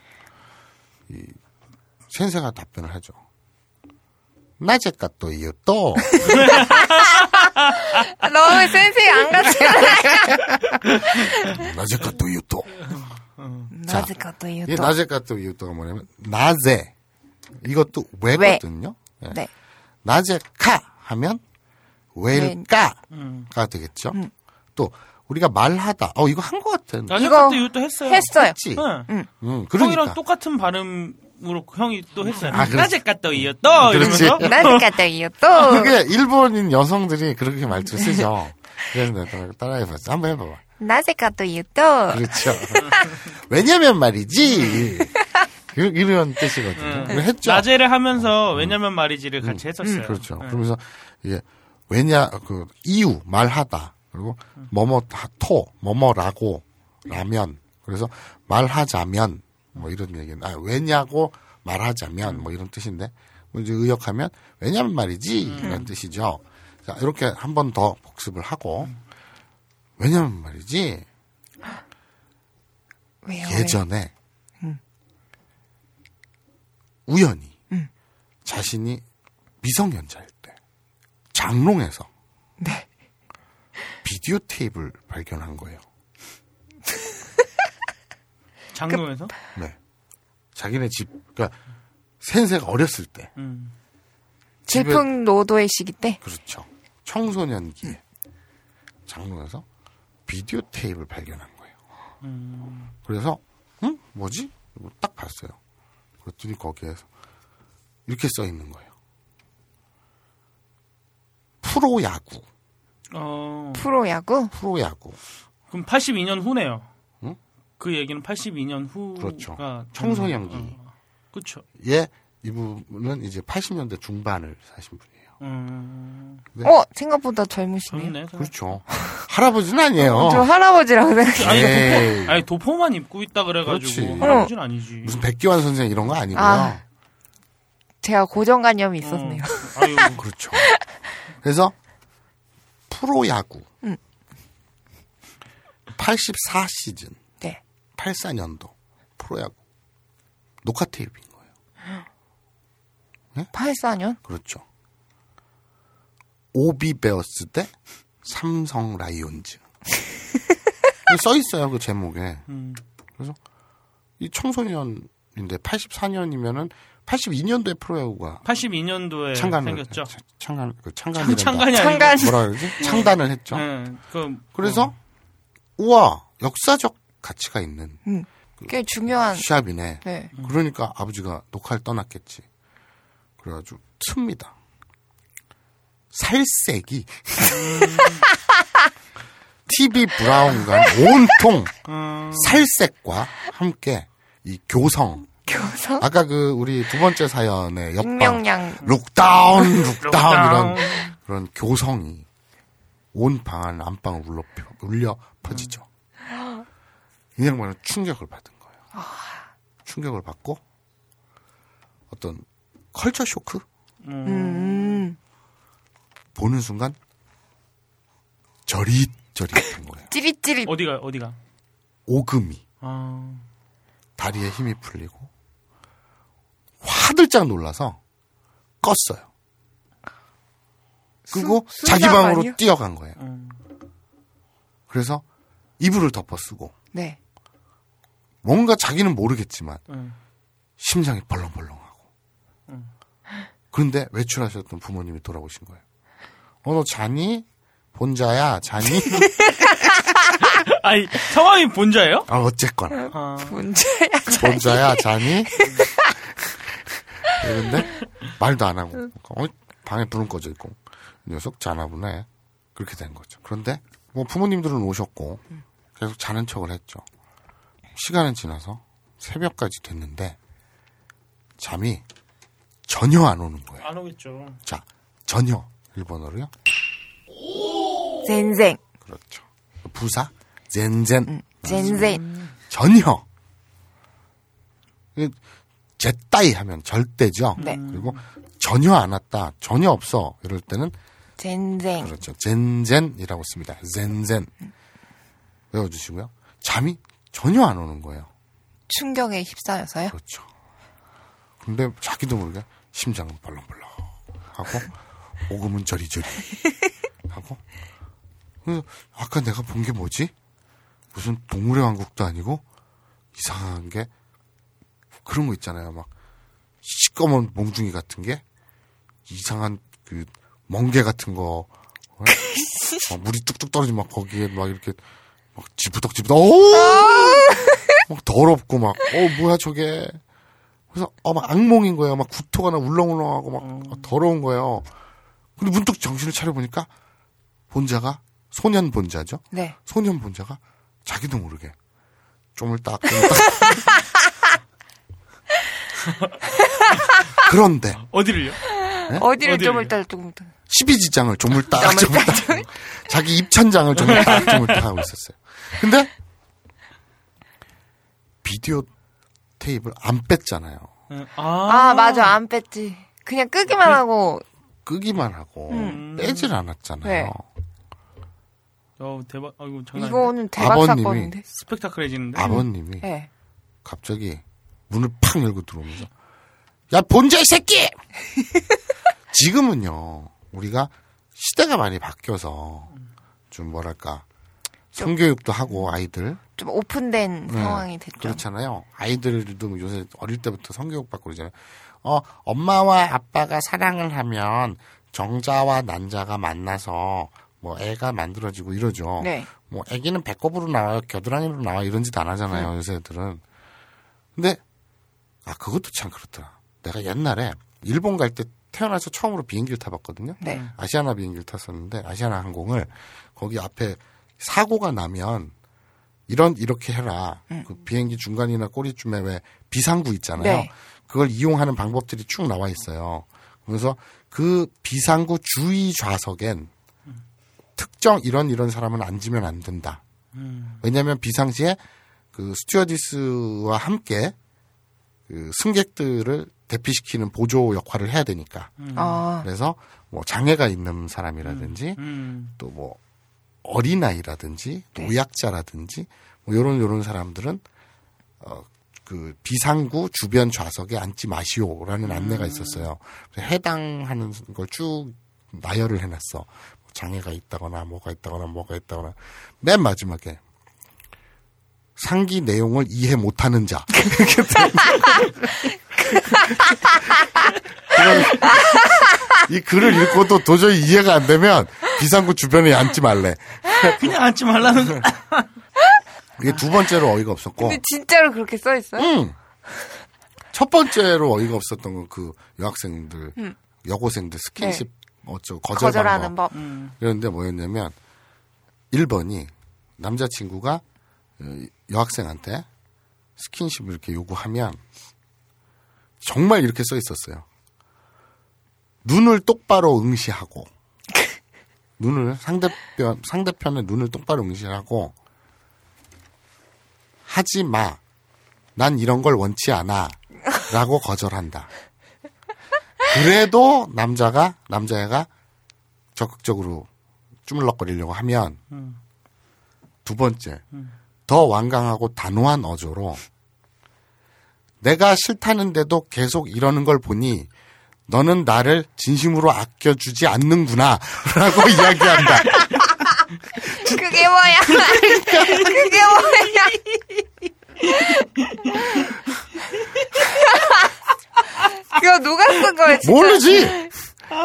이 센세가 답변을 하죠. 나제까 또 이유 또 아, 너무 센세 안 같아. 나제까 또 이유 또 자, 나즈까 또 이유 이 또. 나제까 또 이유도가 뭐냐면 나제 이것도 왜거든요. 예. 네. 나제카 하면 왜일까가 음. 되겠죠. 또 우리가 말하다. 어 이거 한 것 같아. 나중에 이거 때 이것도 했어요. 했어요. 했지. 응. 음, 그러니까. 형이랑 똑같은 발음으로 형이 또 했어요. 아, 그렇지. 나제까 또 이어 또 그렇지. 이러면서 나즈까 또 이유 또. 그게 일본인 여성들이 그렇게 말투 쓰죠. 그래서 내가 따라해봤어. 한번 해봐봐. 나즈까 또 이유 또. 그렇죠. 왜냐면 말이지. 이- 이런 뜻이거든요. 그거 했죠. 나제를 하면서 왜냐면 말이지를 같이 했었어요. 그렇죠. 네. 그러면서 이게 왜냐 그 이유 말하다 그리고 뭐뭐 토 뭐뭐라고 라면 그래서 말하자면 뭐 이런 얘기는 아 왜냐고 말하자면 뭐 이런 뜻인데 뭐 이제 의역하면 왜냐면 말이지 이런 뜻이죠. 자 이렇게 한 번 더 복습을 하고 왜냐면 말이지 왜요? 예전에 우연히 자신이 미성년자일 때 장롱에서 네. 비디오 테이프를 발견한 거예요. 장로에서 네. 자기네 집, 그러니까 센세가 어렸을 때, 음. 집에- 질풍 노도의 시기 때. 그렇죠. 청소년기에 장롱에서 비디오 테이프를 발견한 거예요. 음. 그래서 응 뭐지? 딱 봤어요. 그랬더니 거기에서 이렇게 써 있는 거예요. 프로야구, 어, 프로야구? 프로야구. 그럼 82년 후네요. 응? 그 얘기는 82년 후가 그렇죠. 청소년기. 어, 그렇죠. 예 이분은 이제 80년대 중반을 사신 분이에요. 음. 네. 어, 생각보다 젊으시네요. 젊네. 그렇죠. 할아버지는 아니에요. 저 할아버지라고 생각해요. 아니, 에이. 도포, 아니 도포만 입고 있다 그렇지. 그래가지고 할아버지는 아니지. 무슨 백기환 선생 이런 거 아니고요. 아. 제가 고정관념이 있었네요. 어, 아유, 그렇죠. 그래서 프로야구 음. 84 시즌 네. 84년도 프로야구 녹화 테이프인 거예요. 84년? 그렇죠. 오비 베어스 대 삼성 라이온즈. 써 있어요 그 제목에. 음. 그래서 이 청소년인데 84년이면은 82년도에 프로야구가 82년도에 창간을 생겼죠. 차- 창간 그 창간이 창간이 창간. 뭐라 그러지? 창단을 했죠. 네, 그, 그래서 우와 역사적 가치가 있는 음. 꽤 중요한. 시합이네. 네. 그러니까 아버지가 녹화를 떠났겠지. 그래가지고 틉니다. 살색이 TV 브라운관 온통 음, 살색과 함께 이 교성 교성? 아까 그 우리 두 번째 사연의 옆방. 룩다운 룩다운 룩다운. 이런 그런 교성이 온 방안 안방을 울려, 울려 퍼지죠. 이 양반은 충격을 받은 거예요. 충격을 받고 어떤 culture shock 음. 보는 순간 저릿저릿한 거예요. 찌릿찌릿. 어디가 어디가? 오금이 아, 다리에 힘이 풀리고 화들짝 놀라서 껐어요. 그리고 수- 자기 방으로 아니에요? 뛰어간 거예요. 음. 그래서 이불을 덮어 쓰고 네. 뭔가 자기는 모르겠지만 음. 심장이 벌렁벌렁하고 그런데 외출하셨던 부모님이 돌아오신 거예요. 어, 너 자니? 본자야, 자니? 아니 상황이 본자예요? 아, 어쨌거나. 아, 문제야. 본자야, 자니? 이런데 말도 안 하고 어, 방에 불은 꺼져 있고 이 녀석 자나 보네. 그렇게 된 거죠. 그런데 뭐 부모님들은 오셨고 계속 자는 척을 했죠. 시간은 지나서 새벽까지 됐는데 잠이 전혀 안 오는 거예요. 안 오겠죠. 자, 전혀 일본어로요. 젠생. 그렇죠. 부사 젠젠 젠생. 전혀. 그 제따이 하면 절대죠. 네. 그리고 전혀 안 왔다, 전혀 없어 이럴 때는 젠생. 그렇죠. 젠젠이라고 씁니다. 젠젠 외워주시고요. 잠이 전혀 안 오는 거예요. 충격에 휩싸여서요? 그렇죠. 근데 자기도 모르게 심장은 벌렁벌렁 하고 오금은 저리저리 하고 그래서 아까 내가 본 게 뭐지? 무슨 동물의 왕국도 아니고 이상한 게 그런 거 있잖아요. 막 시꺼먼 몽둥이 같은 게 이상한 그 멍게 같은 거 어? 막 물이 뚝뚝 떨어지면 막 거기에 막 이렇게 막 지부덕 지부덕 오! 막 더럽고 막 어 뭐야 저게 그래서 어 막 악몽인 거예요. 막 구토가 나 울렁울렁하고 막 더러운 거예요. 근데 문득 정신을 차려 보니까 본자가 소년 본자죠. 네. 소년 본자가 자기도 모르게 쪼물딱 쪼물딱 그런데 어디를요? 어디를 어디를? 좀 일단 좀 12지장을 조물딱 조물딱 자기 입천장을 조물딱 조물딱 하고 있었어요. 근데 비디오 테이프를 안 뺐잖아요. 음, 아, 맞아. 안 뺐지. 그냥 끄기만 하고. 끄기만 하고 음. 빼질 않았잖아요. 네. 어 대박. 아이고 장난. 이거는 대박 아버님이- 사건인데. 스펙타클해지는데. 아버님이 네. 갑자기 문을 팍 열고 들어오면서 야 본자 이 새끼! 지금은요 우리가 시대가 많이 바뀌어서 좀 뭐랄까 성교육도 하고 아이들 좀 오픈된 네. 상황이 됐죠. 그렇잖아요. 아이들도 요새 어릴 때부터 성교육 받고 그러잖아요. 어, 엄마와 아빠가 사랑을 하면 정자와 난자가 만나서 뭐 애가 만들어지고 이러죠. 네. 뭐 애기는 배꼽으로 나와요, 겨드랑이로 나와 이런 짓 안 하잖아요, 요새 애들은. 근데 아 그것도 참 그렇더라. 내가 옛날에 일본 갈 때 태어나서 처음으로 비행기를 타봤거든요. 네. 아시아나 비행기를 탔었는데 아시아나 항공을 거기 앞에 사고가 나면 이런 이렇게 해라. 그 비행기 중간이나 꼬리쯤에 왜 비상구 있잖아요. 네. 그걸 이용하는 방법들이 쭉 나와 있어요. 그래서 그 비상구 주의 좌석엔 특정 이런 이런 사람은 앉으면 안 된다. 왜냐하면 비상시에 그 스튜어디스와 함께 그 승객들을 대피시키는 보조 역할을 해야 되니까. 아. 그래서 뭐 장애가 있는 사람이라든지 음. 또뭐 어린아이라든지 노약자라든지 뭐 요런 요런 사람들은 어 그 비상구 주변 좌석에 앉지 마시오라는 안내가 있었어요. 그래서 해당하는 걸 쭉 나열을 해놨어. 뭐 장애가 있다거나 뭐가 있다거나 뭐가 있다거나 맨 마지막에 상기 내용을 이해 못하는 자. 이 글을 읽고도 도저히 이해가 안 되면 비상구 주변에 앉지 말래. 그냥 앉지 말라는 거. 이게 두 번째로 어이가 없었고. 근데 진짜로 그렇게 써 있어요? 응. 첫 번째로 어이가 없었던 건 그 여학생들, 음. 여고생들 스킨십 어쩌고 거절 거절하는 방법. 법. 음. 이런데 뭐였냐면 1번이 남자친구가 어, 여학생한테 스킨십을 이렇게 요구하면 정말 이렇게 써 있었어요. 눈을 똑바로 응시하고 눈을 상대편 상대편의 눈을 똑바로 응시하고 하지 마. 난 이런 걸 원치 않아. 라고 거절한다. 그래도 남자가, 남자애가 적극적으로 주물럭거리려고 하면, 두 번째, 더 완강하고 단호한 어조로, 내가 싫다는데도 계속 이러는 걸 보니, 너는 나를 진심으로 아껴주지 않는구나. 라고 이야기한다. 그게 뭐야? 그게 뭐야? 그거 누가 쓴 거야, 진짜? 모르지.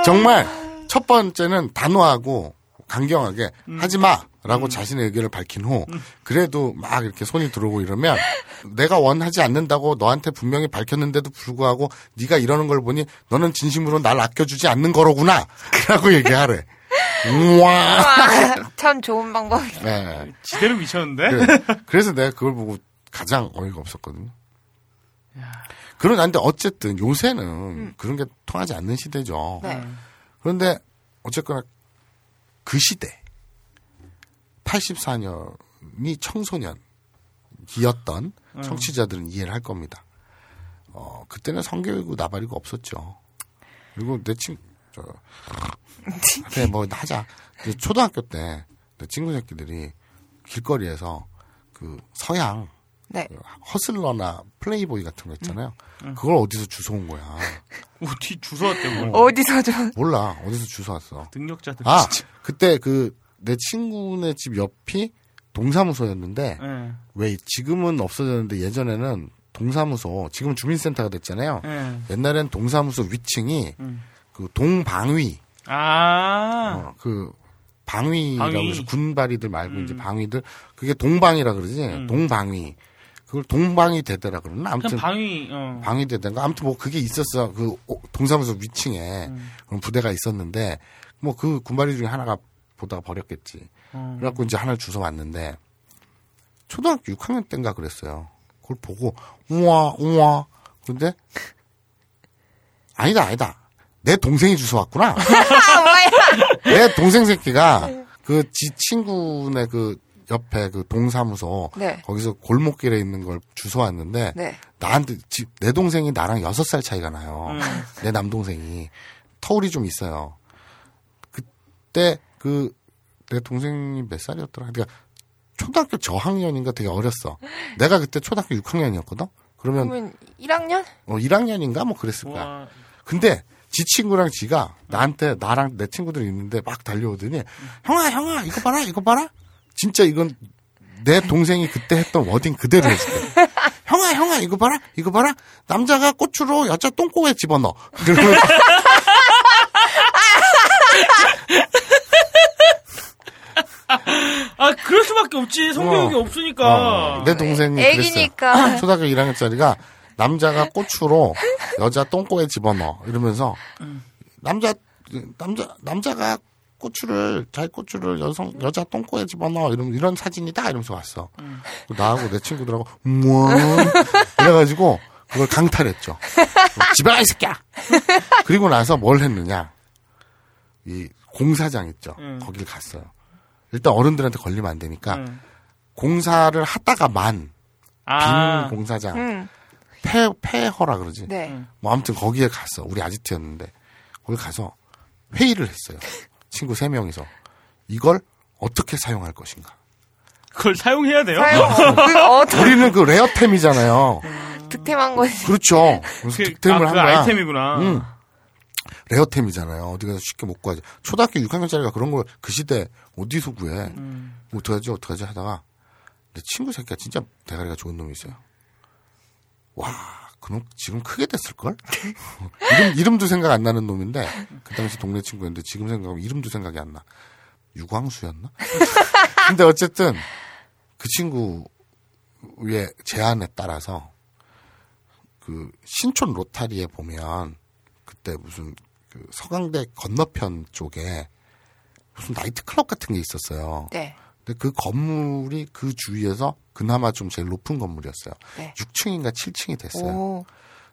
정말 첫 번째는 단호하고 강경하게 하지 마라고 자신의 의견을 밝힌 후 그래도 막 이렇게 손이 들어오고 이러면 내가 원하지 않는다고 너한테 분명히 밝혔는데도 불구하고 네가 이러는 걸 보니 너는 진심으로 날 아껴주지 않는 거로구나라고 얘기하래. 우와. 와, 참 좋은 방법이다. 네. 지대로 미쳤는데? 그래. 그래 서 내가 그걸 보고 가장 어이가 없었거든요. 그런데 어쨌든 요새는 그런 게 통하지 않는 시대죠. 네. 그런데 어쨌거나 그 시대 84년이 청소년이었던 음. 청취자들은 이해를 할 겁니다. 어, 그때는 성교육이고 나발이고 없었죠. 그리고 내 친, 저, 그래, 뭐, 하자. 그 초등학교 때, 내 친구 새끼들이 길거리에서 그 서양, 네. 허슬러나 플레이보이 같은 거 있잖아요. 음. 그걸 어디서 주워온 거야. 어디 주워왔대, 뭐. 어디서 좀. 몰라. 어디서 주워왔어. 능력자들. 아, 진짜. 그때 그 내 친구네 집 옆이 동사무소였는데 예. 왜 지금은 없어졌는데 예전에는 동사무소 지금 주민센터가 됐잖아요. 예. 옛날엔 동사무소 위층이 음. 그 동방위 아. 어, 그 방위라고 방위. 해서 군바리들 말고 음. 이제 방위들 그게 동방이라 그러지 음. 동방위 그걸 동방위 대대라 그러나 아무튼 방위, 어. 방위 대대인가 아무튼 뭐 그게 있었어 그 오- 동사무소 위층에 음. 그런 부대가 있었는데 뭐 그 군바리 중에 하나가 보다가 버렸겠지 어. 그래갖고 이제 하나를 주워 왔는데 초등학교 6학년 때인가 그랬어요 그걸 보고 우와 우와 근데 아니다 아니다 내 동생이 주워 왔구나 내 동생 새끼가 그 지 친구네 그 옆에 그 동사무소 네. 거기서 골목길에 있는 걸 주워 왔는데 네. 나한테 지- 내 동생이 나랑 여섯 살 차이가 나요. 음. 내 남동생이 터울이 좀 있어요. 그때 그 내 동생이 몇 살이었더라? 그러니까 초등학교 저학년인가 되게 어렸어. 내가 그때 초등학교 6학년이었거든. 그러면 그러면 1학년? 어 1학년인가 뭐 그랬을 거야. 와. 근데 지 친구랑 지가 나한테 나랑 내 친구들이 있는데 막 달려오더니 형아 형아 이거 봐라 이거 봐라 진짜 이건 내 동생이 그때 했던 워딩 그대로 해줄게 형아 형아 이거 봐라 이거 봐라 남자가 꽃으로 여자 똥꼬에 집어넣어 그러면 아, 그럴 수밖에 없지. 성교육이 어. 없으니까. 어, 내 동생이 애기니까. 그랬어요 초등학교 1학년짜리가 남자가 꽃으로 여자 똥꼬에 집어넣어 이러면서 남자 남자 남자가 고추를 자기 고추를 여성 여자 똥꼬에 집어넣어 이러면 이런 사진이다 이러면서 왔어. 나하고 내 친구들하고 우와 이래가지고 그걸 강탈했죠. 집에 가, 이 새끼야! 그리고 나서 뭘 했느냐. 이 공사장 있죠. 음. 거길 갔어요. 일단 어른들한테 걸리면 안 되니까 음. 공사를 하다가만 빈 아. 공사장 음. 폐 폐허라 그러지. 네. 뭐 아무튼 거기에 갔어. 우리 아지트였는데 거기 가서 회의를 했어요. 친구 세 명이서 이걸 어떻게 사용할 것인가. 그걸 사용해야 돼요? 사용. 그, 어, 더 우리는 그 레어템이잖아요. 득템한 거지. 그렇죠. 그래서 그, 득템을 아, 한그 거야. 아이템이구나. 응. 레어템이잖아요. 어디 가서 쉽게 못 구하지. 초등학교 6학년짜리가 그런 걸 그 시대 어디서 구해. 음. 뭐 어떡하지, 어떡하지 하다가 내 친구 새끼가 진짜 대가리가 좋은 놈이 있어요. 와, 그놈 지금 크게 됐을걸? 이름, 이름도 생각 안 나는 놈인데, 그 당시 동네 친구였는데 지금 생각하면 이름도 생각이 안 나. 유광수였나? 근데 어쨌든 그 친구의 제안에 따라서 그 신촌 로타리에 보면 그때 무슨 그 서강대 건너편 쪽에 무슨 나이트클럽 같은 게 있었어요. 네. 근데 그 건물이 그 주위에서 그나마 좀 제일 높은 건물이었어요. 네. 6층인가 7층이 됐어요. 오.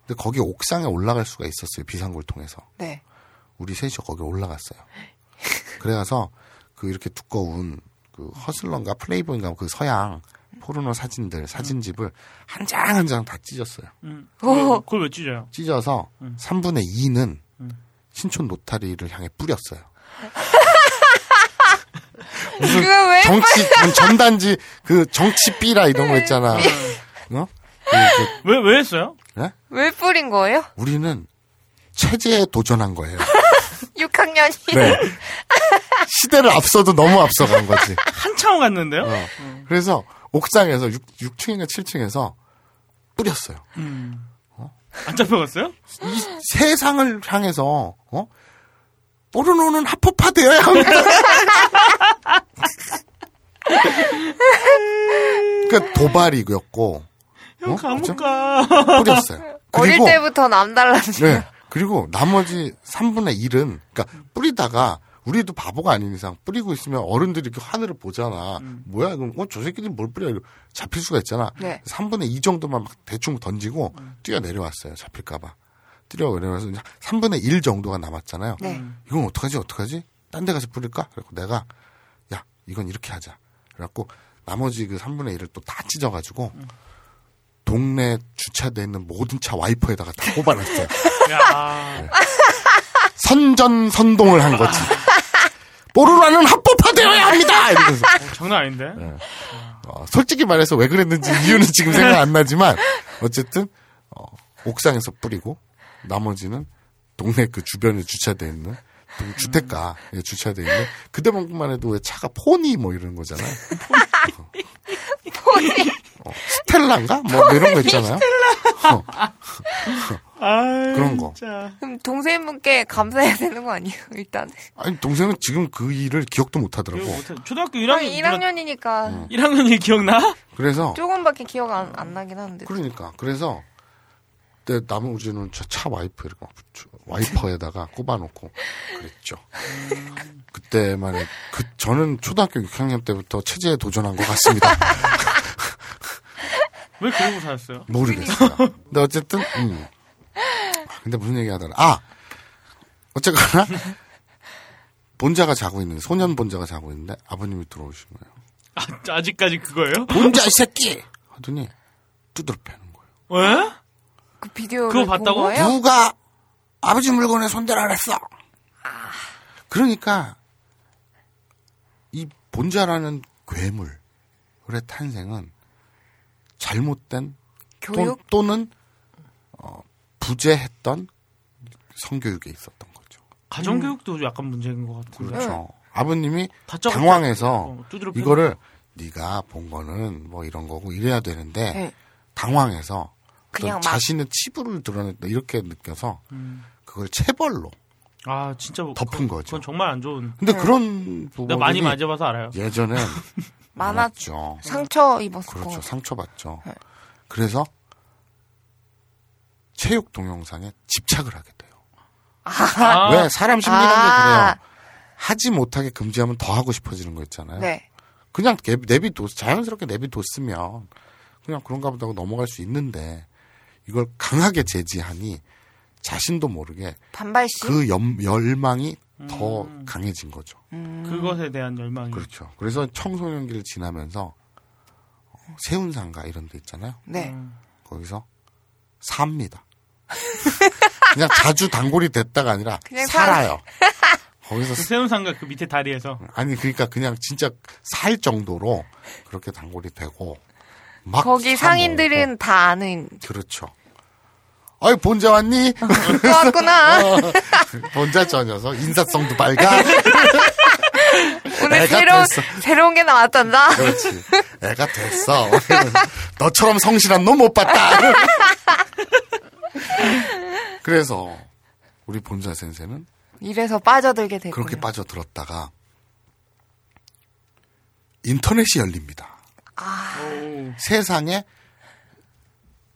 근데 거기 옥상에 올라갈 수가 있었어요. 비상구를 통해서. 네. 우리 셋이 거기 올라갔어요. 그래가서 그 이렇게 두꺼운 그 허슬런가 플레이보인가 그 서양 포르노 사진들 사진집을 한장 한 장 다 찢었어요. 음. 그걸 왜 찢어요? 찢어서 음. 3분의 2는 음. 신촌 노타리를 향해 뿌렸어요. 그거 왜 정치 전- 전단지 그 정치 삐라 이런 거 있잖아. 어? 그- 그- 왜, 왜 했어요? 예? 왜 뿌린 거예요? 우리는 체제에 도전한 거예요. 6학년이. 네. 시대를 앞서도 너무 앞서간 거지. 한참 갔는데요? 어. 그래서 옥상에서 6, 6층인가 7층에서 뿌렸어요. 음. 안 잡혀갔어요? 이 세상을 향해서 어? 포르노는 합법화 되어야 합니다. 그러니까 도발이었고 형 어? 감옥? 가. 뿌렸어요. 어릴 그리고 때부터 남달라지. 네. 그리고 나머지 3분의 1은 그러니까 뿌리다가 우리도 바보가 아닌 이상 뿌리고 있으면 어른들이 이렇게 하늘을 보잖아. 뭐야 그럼 어, 저 새끼들이 뭘 뿌려 잡힐 수가 있잖아. 네. 3분의 2 정도만 막 대충 던지고 뛰어 내려왔어요. 잡힐까 봐. 뛰어 내려와서 이제 3분의 1 정도가 남았잖아요. 네. 이건 어떡하지 어떡하지? 딴 데 가서 뿌릴까? 그래고 내가 야 이건 이렇게 하자. 그래갖고 나머지 그 3분의 1을 또 다 찢어가지고 동네 주차돼 있는 모든 차 와이퍼에다가 다 꼽아놨어요. 야. 선전 선동을 한 거지. 뽀로라는 합법화되어야 합니다. 이러면서 어, 장난 아닌데? 네. 어, 솔직히 말해서 왜 그랬는지 이유는 지금 생각 안 나지만 어쨌든 어, 옥상에서 뿌리고 나머지는 동네 그 주변에 주차돼 있는 동- 주택가 에 주차돼 있는 그때만큼만 해도 왜 차가 포니 뭐 이런 거잖아요. 포니. 어, 스텔라인가 뭐 이런 거 있잖아요. 어, 아, 그런 거. 진짜. 그럼 동생분께 감사해야 되는 거 아니에요, 일단. 아니 동생은 지금 그 일을 기억도 못 하더라고. 초등학교 한 1학년. 1학년이니까 1학년이 기억나? 그래서 조금밖에 기억 안, 안 나긴 하는데. 그러니까 그래서 그때 나머지는 저차 와이퍼 이렇게 막 붙여- 와이퍼에다가 꼽아놓고 그랬죠. 그때만 해, 그 저는 초등학교 6학년 때부터 체제에 도전한 것 같습니다. 왜 그러고 살았어요? 모르겠어요. 근데 어쨌든 음. 근데 무슨 얘기 하더라. 아 어쨌거나 본자가 자고 있는 소년 본자가 자고 있는데 아버님이 들어오신 거예요. 아, 아직까지 그거예요? 본자 이 새끼 하더니 두드러 패는 거예요. 왜? 그 비디오를 그거 본 봤다고? 거예요? 누가 아버지 물건에 손대라 그랬어. 그러니까 이 본자라는 괴물의 탄생은 잘못된 교육? 또, 는 어, 부재했던 성교육에 있었던 거죠. 가정교육도 약간 문제인 것 같은데. 그렇죠. 아버님이 다짜고짜 당황해서 어, 이거를 네가 본 거는 뭐 이런 거고 이래야 되는데 네. 당황해서 그냥 어떤 막- 자신의 치부를 드러냈다 이렇게 느껴서 음. 그걸 체벌로 아, 진짜. 뭐 덮은 거죠. 그건 정말 안 좋은. 근데 그런 부분이 내가 많이 맞아봐서 알아요. 예전엔 많았, 많았죠. 상처 입었을 것 그렇죠. 같아요. 상처 받죠. 네. 그래서 체육 동영상에 집착을 하게 돼요. 아, 왜 사람 심리라는 게 아. 그래요. 하지 못하게 금지하면 더 하고 싶어지는 거 있잖아요. 네. 그냥 내비- 내비둬 자연스럽게 내비뒀으면 그냥 그런가 보다 하고 넘어갈 수 있는데 이걸 강하게 제지하니 자신도 모르게 반발심? 그 염- 열망이 더 음. 강해진 거죠. 그것에 대한 열망이. 그렇죠. 그래서 청소년기를 지나면서 어, 세운상가 이런 데 있잖아요. 네. 음. 거기서 삽니다. 그냥 자주 단골이 됐다가 아니라 그냥 살아요. 거기서 그 세운상가 그 밑에 다리에서 아니 그러니까 그냥 진짜 살 정도로 그렇게 단골이 되고 막 거기 사 상인들은. 다 아는 그렇죠. 어이 본자 왔니? 또 왔구나. 어, 본자 저 녀석 인사성도 밝아. 오늘 새로운 됐어. 새로운 게 나왔단다. 그렇지. 애가 됐어. 너처럼 성실한 놈 못 봤다. 그래서 우리 본자先生는 이래서 빠져들게 됐고. 그렇게 빠져들었다가 인터넷이 열립니다. 세상에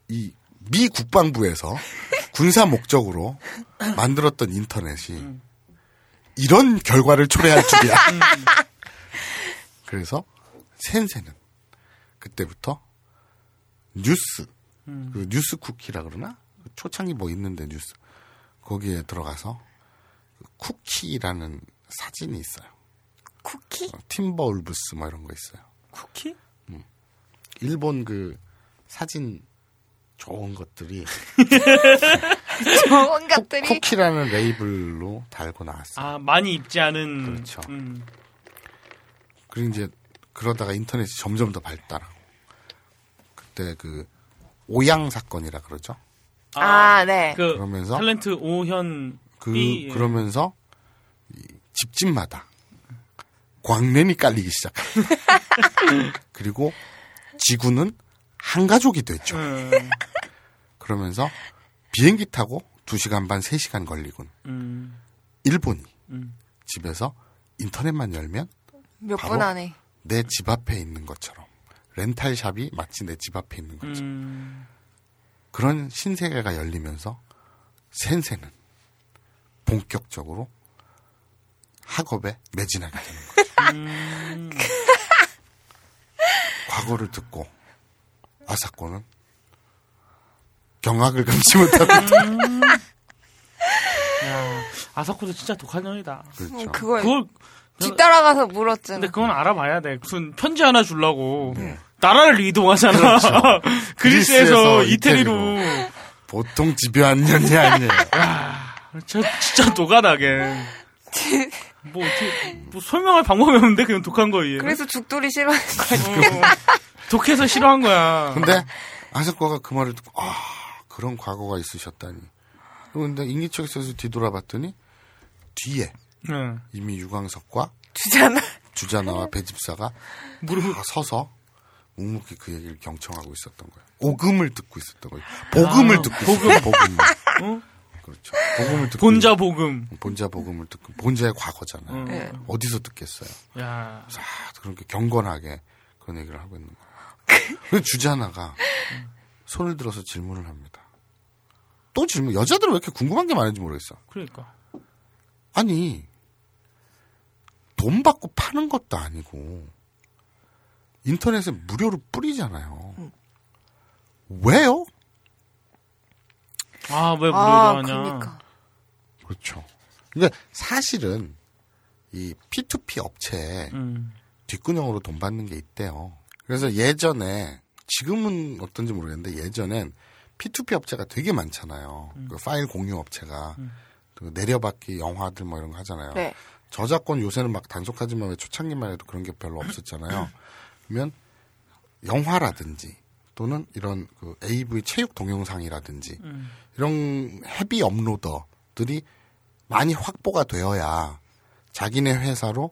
이 미 국방부에서 군사 목적으로 만들었던 인터넷이 이런 결과를 초래할 줄이야. 그래서 센세는 그때부터 뉴스, 그 뉴스 쿠키라 그러나 초창기 뭐 있는데 뉴스 거기에 들어가서 그 쿠키라는 사진이 있어요. 쿠키? 어, 팀버 울브스 뭐 이런 거 있어요. 쿠키? 일본 그 사진 좋은 것들이 좋은 것들이. 쿠키라는 레이블로 달고 나왔어요. 아 많이 입지 않은. 그렇죠. 음. 그리고 이제 그러다가 인터넷이 점점 더 발달하고 그때 그 오양 사건이라 그러죠. 아, 네. 그 그러면서 탤런트 오현 그 이- 그러면서 이 집집마다 광랜이 깔리기 시작. 그리고 지구는 한 가족이 됐죠. 음, 그러면서 비행기 타고 2시간 반, 3시간 걸리군. 음, 일본이 음. 집에서 인터넷만 열면 몇 분 안에. 내 집 앞에 있는 것처럼 렌탈샵이 마치 내 집 앞에 있는 것처럼 음. 그런 신세계가 열리면서 센세는 본격적으로 학업에 매진하게 되는 거죠. 음. 과거를 듣고 아사코는 경악을 금치 못하고 야, 아사코도 진짜 독한 년이다. 그렇죠. 음, 그걸 그걸 뒤따라가서 물었잖아. 근데 그건 알아봐야 돼. 무슨 편지 하나 주려고 네. 나라를 이동하잖아. 그렇죠. 그리스에서 이태리로. 보통 집요한 년이 아니에요. 저 진짜 독하다게. 뭐 어떻게 뭐 설명할 방법이 없는데 그냥 독한 거예요. 그래서 죽돌이 싫어하는 거지. 독해서 싫어한 거야. 근데 아사코가 그 말을 듣고 아 그런 과거가 있으셨다니. 그런데 인기척에서 뒤돌아봤더니 뒤에 응. 이미 유광석과 주잖아. 주자나와 배집사가 무릎 다 서서 묵묵히 그 얘기를 경청하고 있었던 거예요. 오금을 듣고 있었던 거예요. 복음을 아, 듣고 복음. 있었어요. 복음. 어? 그렇죠. 복음을 듣고 본자 복음. 본자 복음을 듣고 본자의 과거잖아요. 응. 네. 어디서 듣겠어요. 야. 자, 그렇게 경건하게 그런 얘기를 하고 있는 거예요. 그 주자나가 손을 들어서 질문을 합니다. 또 질문. 여자들은 왜 이렇게 궁금한 게 많은지 모르겠어. 그러니까. 아니 돈 받고 파는 것도 아니고 인터넷에 무료로 뿌리잖아요. 왜요? 아, 왜 무료로 아, 하냐. 그러니까. 그렇죠. 그러니까 사실은 이 P2P 업체에 음. 뒷구녕으로 돈 받는 게 있대요. 그래서 예전에 지금은 어떤지 모르겠는데 예전엔 P2P 업체가 되게 많잖아요. 그 파일 공유 업체가 그 내려받기 영화들 뭐 이런 거 하잖아요. 네. 저작권 요새는 막 단속하지만 왜 초창기만 해도 그런 게 별로 없었잖아요. 그러면 영화라든지 또는 이런 그 AV 체육 동영상이라든지 음. 이런 헤비 업로더들이 많이 확보가 되어야 자기네 회사로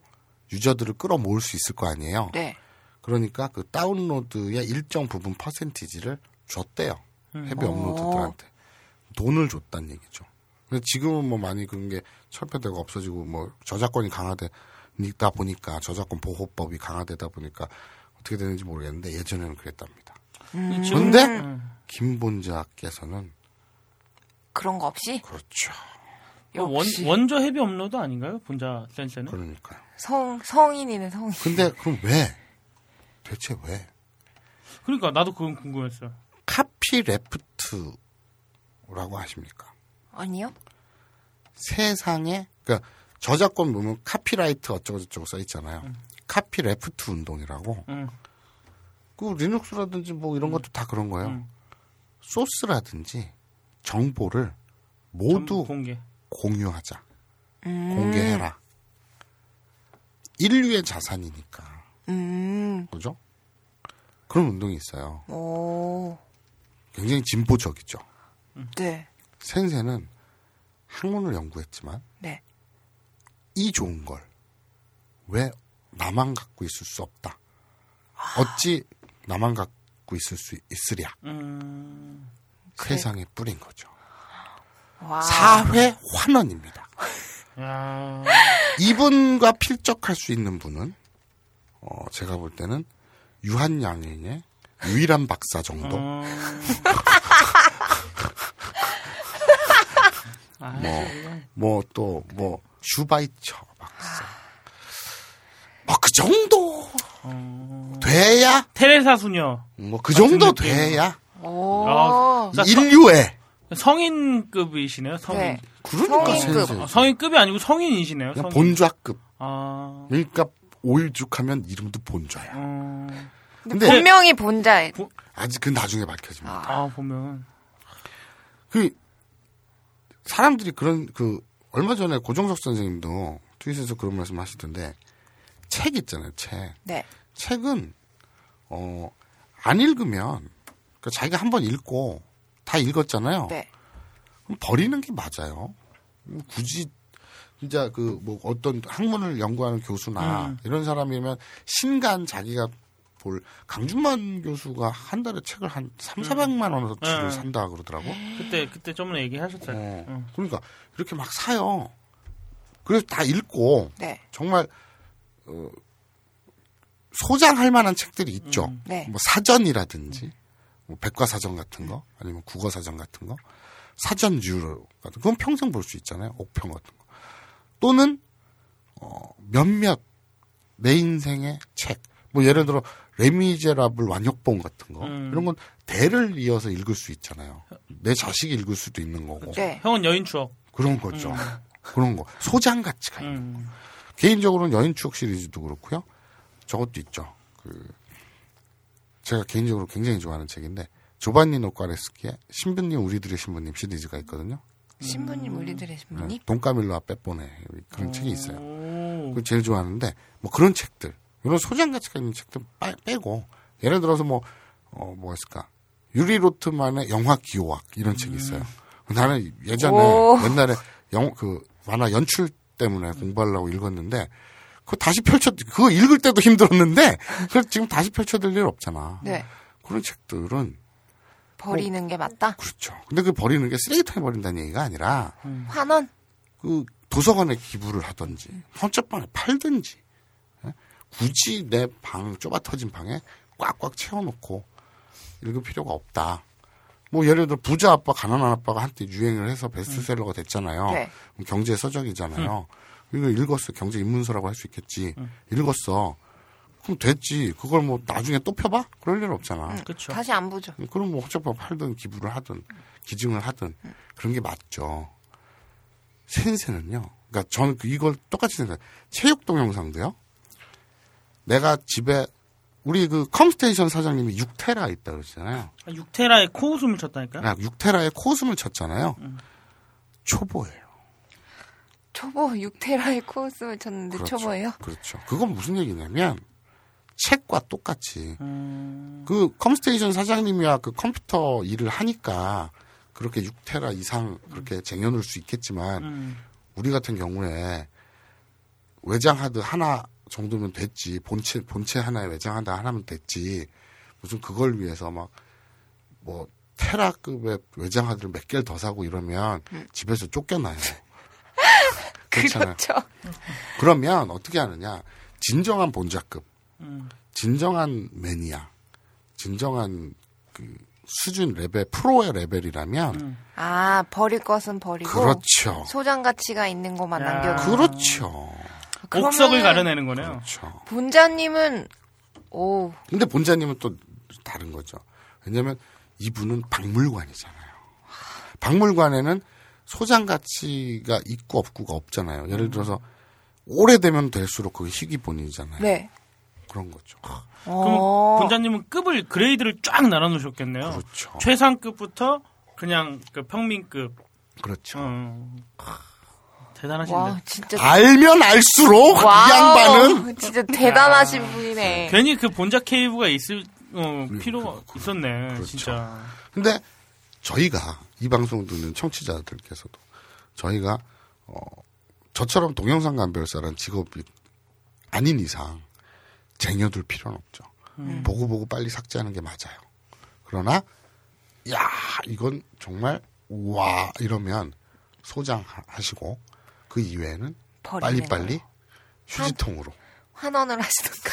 유저들을 끌어모을 수 있을 거 아니에요. 네. 그러니까 그 다운로드의 일정 부분 퍼센티지를 줬대요. 음. 헤비 업로드들한테 돈을 줬단 얘기죠. 근데 지금은 뭐 많이 그런 게 철폐되고 없어지고 뭐 저작권이 강화되다 보니까 저작권 보호법이 강화되다 보니까 어떻게 되는지 모르겠는데 예전에는 그랬답니다. 지금- 그런데 음. 김본자께서는 그런 거 없이 그렇죠. 그 원, 원조 heavy upload 아닌가요? 본좌 先生는? 그러니까요. 성 성인이네 성인. 근데 그럼 왜? 대체 왜? 그러니까 나도 그건 궁금했어. copyleft 뭐라고 하십니까? 아니요. 세상에 그러니까 저작권 보면 copyright 어쩌고 저쩌고 써 있잖아요. copyleft 운동이라고. 음. 그 리눅스라든지 뭐 이런 것도 다 그런 거예요. 소스라든지 정보를 모두 공개. 공유하자. 음. 공개해라. 인류의 자산이니까. 음. 그죠? 그런 운동이 있어요. 오. 굉장히 진보적이죠. 네. 센세는 학문을 연구했지만 네. 이 좋은 걸 왜 나만 갖고 있을 수 없다. 어찌 나만 갖고 있을 수 있으랴. 음. 세상에 뿌린 거죠. 와. 사회 환원입니다. 야. 이분과 필적할 수 있는 분은 어, 제가 볼 때는 유한양행의 유일한 박사 정도. 어. 아, 뭐뭐 또 뭐 슈바이처 박사. 뭐 그 정도 돼야 테레사 수녀. 뭐 그 정도 느낌. 돼야 오. 아, 그러니까 인류의 성인급이시네요. 성인. 네. 그러니까 성인급. 아, 성인급이 아니고 성인이시네요. 성인. 본좌급. 아. 그러니까 오일죽하면 이름도 본좌야. 어. 근데 본명이 본자예요. 아직 그 나중에 밝혀집니다. 아 보면 그 사람들이 그런 그 얼마 전에 고정석 선생님도 트윗에서 그런 말씀 하시던데 책 있잖아요 책 네. 책은 어 안 읽으면 그 자기가 한 번 읽고 다 읽었잖아요 네. 그럼 버리는 게 맞아요 굳이 진짜 그 뭐 어떤 학문을 연구하는 교수나 음. 이런 사람이면 신간 자기가 볼 강준만 교수가 한 달에 책을 한 3, 400만 원어치를 음. 산다 그러더라고. 그때 그때 저번에 얘기하셨잖아요. 어. 응. 그러니까 이렇게 막 사요. 그래서 다 읽고 네. 정말 어, 소장할 만한 책들이 있죠. 음. 네. 뭐 사전이라든지 뭐 백과사전 같은 거 아니면 국어사전 같은 거 사전주 같은 그건 평생 볼 수 있잖아요. 옥평 같은 거 또는 어, 몇몇 내 인생의 책. 뭐 예를 들어 레미제라블 완역본 같은 거 음. 이런 건 대를 이어서 읽을 수 있잖아요. 내 자식이 읽을 수도 있는 거고 네. 형은 여인 추억. 그런 거죠. 그런 거 소장 가치가 있는 음. 개인적으로는 여인 추억 시리즈도 그렇고요. 저것도 있죠. 그 제가 개인적으로 굉장히 좋아하는 책인데 조반니 노카레스키의 신부님 우리들의 신부님 시리즈가 있거든요. 신부님 우리들의 신부님. 네, 돈까밀로와 빼보네 그런 책이 있어요. 오. 그걸 제일 좋아하는데 뭐 그런 책들 이런 소장 가치가 있는 책들 빠- 빼고 예를 들어서 뭐 어, 뭐가 있을까 유리 로트만의 영화 기호학 이런 책이 있어요. 나는 예전에 오. 옛날에 영 그 만화 연출 때문에 공부하려고 읽었는데 그거 다시 펼쳐 그거 읽을 때도 힘들었는데 그걸 지금 다시 펼쳐들 일 없잖아. 네. 그런 책들은 버리는 게 맞다. 그렇죠. 근데 그 버리는 게 쓰레기통에 버린다는 얘기가 아니라 환원. 그 도서관에 기부를 하든지 헌책방에 팔든지 예? 굳이 내 방 좁아 터진 방에 꽉꽉 채워놓고 읽을 필요가 없다. 뭐 예를 들어 부자 아빠 가난한 아빠가 한때 유행을 해서 베스트셀러가 됐잖아요. 네. 경제 서적이잖아요. 이거 읽었어 경제 입문서라고 할 수 있겠지. 읽었어. 그럼 됐지. 그걸 뭐 나중에 또 펴봐? 그럴 일 없잖아. 그렇죠. 다시 안 보죠. 그럼 뭐 헌책방 팔든 기부를 하든 기증을 하든 그런 게 맞죠. 先生는요. 그러니까 저는 그 이걸 똑같이 생각해요. 체육 동영상도요. 내가 집에 우리 그 컴스테이션 사장님이 6테라 있다 그러잖아요. 6테라에 코웃음을 쳤다니까요? 아, 6테라에 코웃음을 쳤잖아요. 초보예요. 초보 6테라에 코웃음을 쳤는데 그렇죠. 초보예요? 그렇죠. 그건 무슨 얘기냐면 책과 똑같이 음. 그 컴스테이션 사장님이야 그 컴퓨터 일을 하니까 그렇게 6테라 이상 그렇게 쟁여놓을 수 있겠지만 음. 우리 같은 경우에 외장 하드 하나 정도면 됐지 본체 본체 하나에 외장 하드 하나면 됐지 무슨 그걸 위해서 막 뭐 테라급의 외장 하드를 몇 개를 더 사고 이러면 집에서 쫓겨나요. 그렇잖아요. 그렇죠. 그러면 어떻게 하느냐 진정한 본자급 음. 진정한 매니아 진정한 그 수준 레벨 프로의 레벨이라면 아 버릴 것은 버리고 그렇죠. 소장 가치가 있는 것만 야. 남겨. 그렇죠. 옥석을 가려내는 거네요. 그렇죠. 본좌님은 오 근데 본좌님은 또 다른 거죠. 왜냐면 이분은 박물관이잖아요. 박물관에는 소장 가치가 있고 없고가 없잖아요. 예를 들어서 오래되면 될수록 그게 희귀본이잖아요. 네. 그런 거죠. 그럼 어. 본좌님은 급을 grade를 쫙 나눠놓으셨겠네요. 그렇죠. 최상급부터 그냥 그 평민급. 그렇죠. 어. 대단하신데. 와, 진짜. 알면 알수록 이 wow, 양반은 진짜 대단하신 분이네. 괜히 그 본좌 cave가 있을 어, 음, 필요가 있었네. 그렇죠. 진짜. 근데 저희가 이 방송 듣는 청취자들께서도 저희가 어 저처럼 동영상 감별사라는 직업이 아닌 이상 쟁여둘 필요는 없죠. 음. 보고 보고 빨리 삭제하는 게 맞아요. 그러나 야 이건 정말 와 이러면 소장하시고 그 이외에는 버리는 빨리 빨리 휴지통으로 환 원을 하시던가.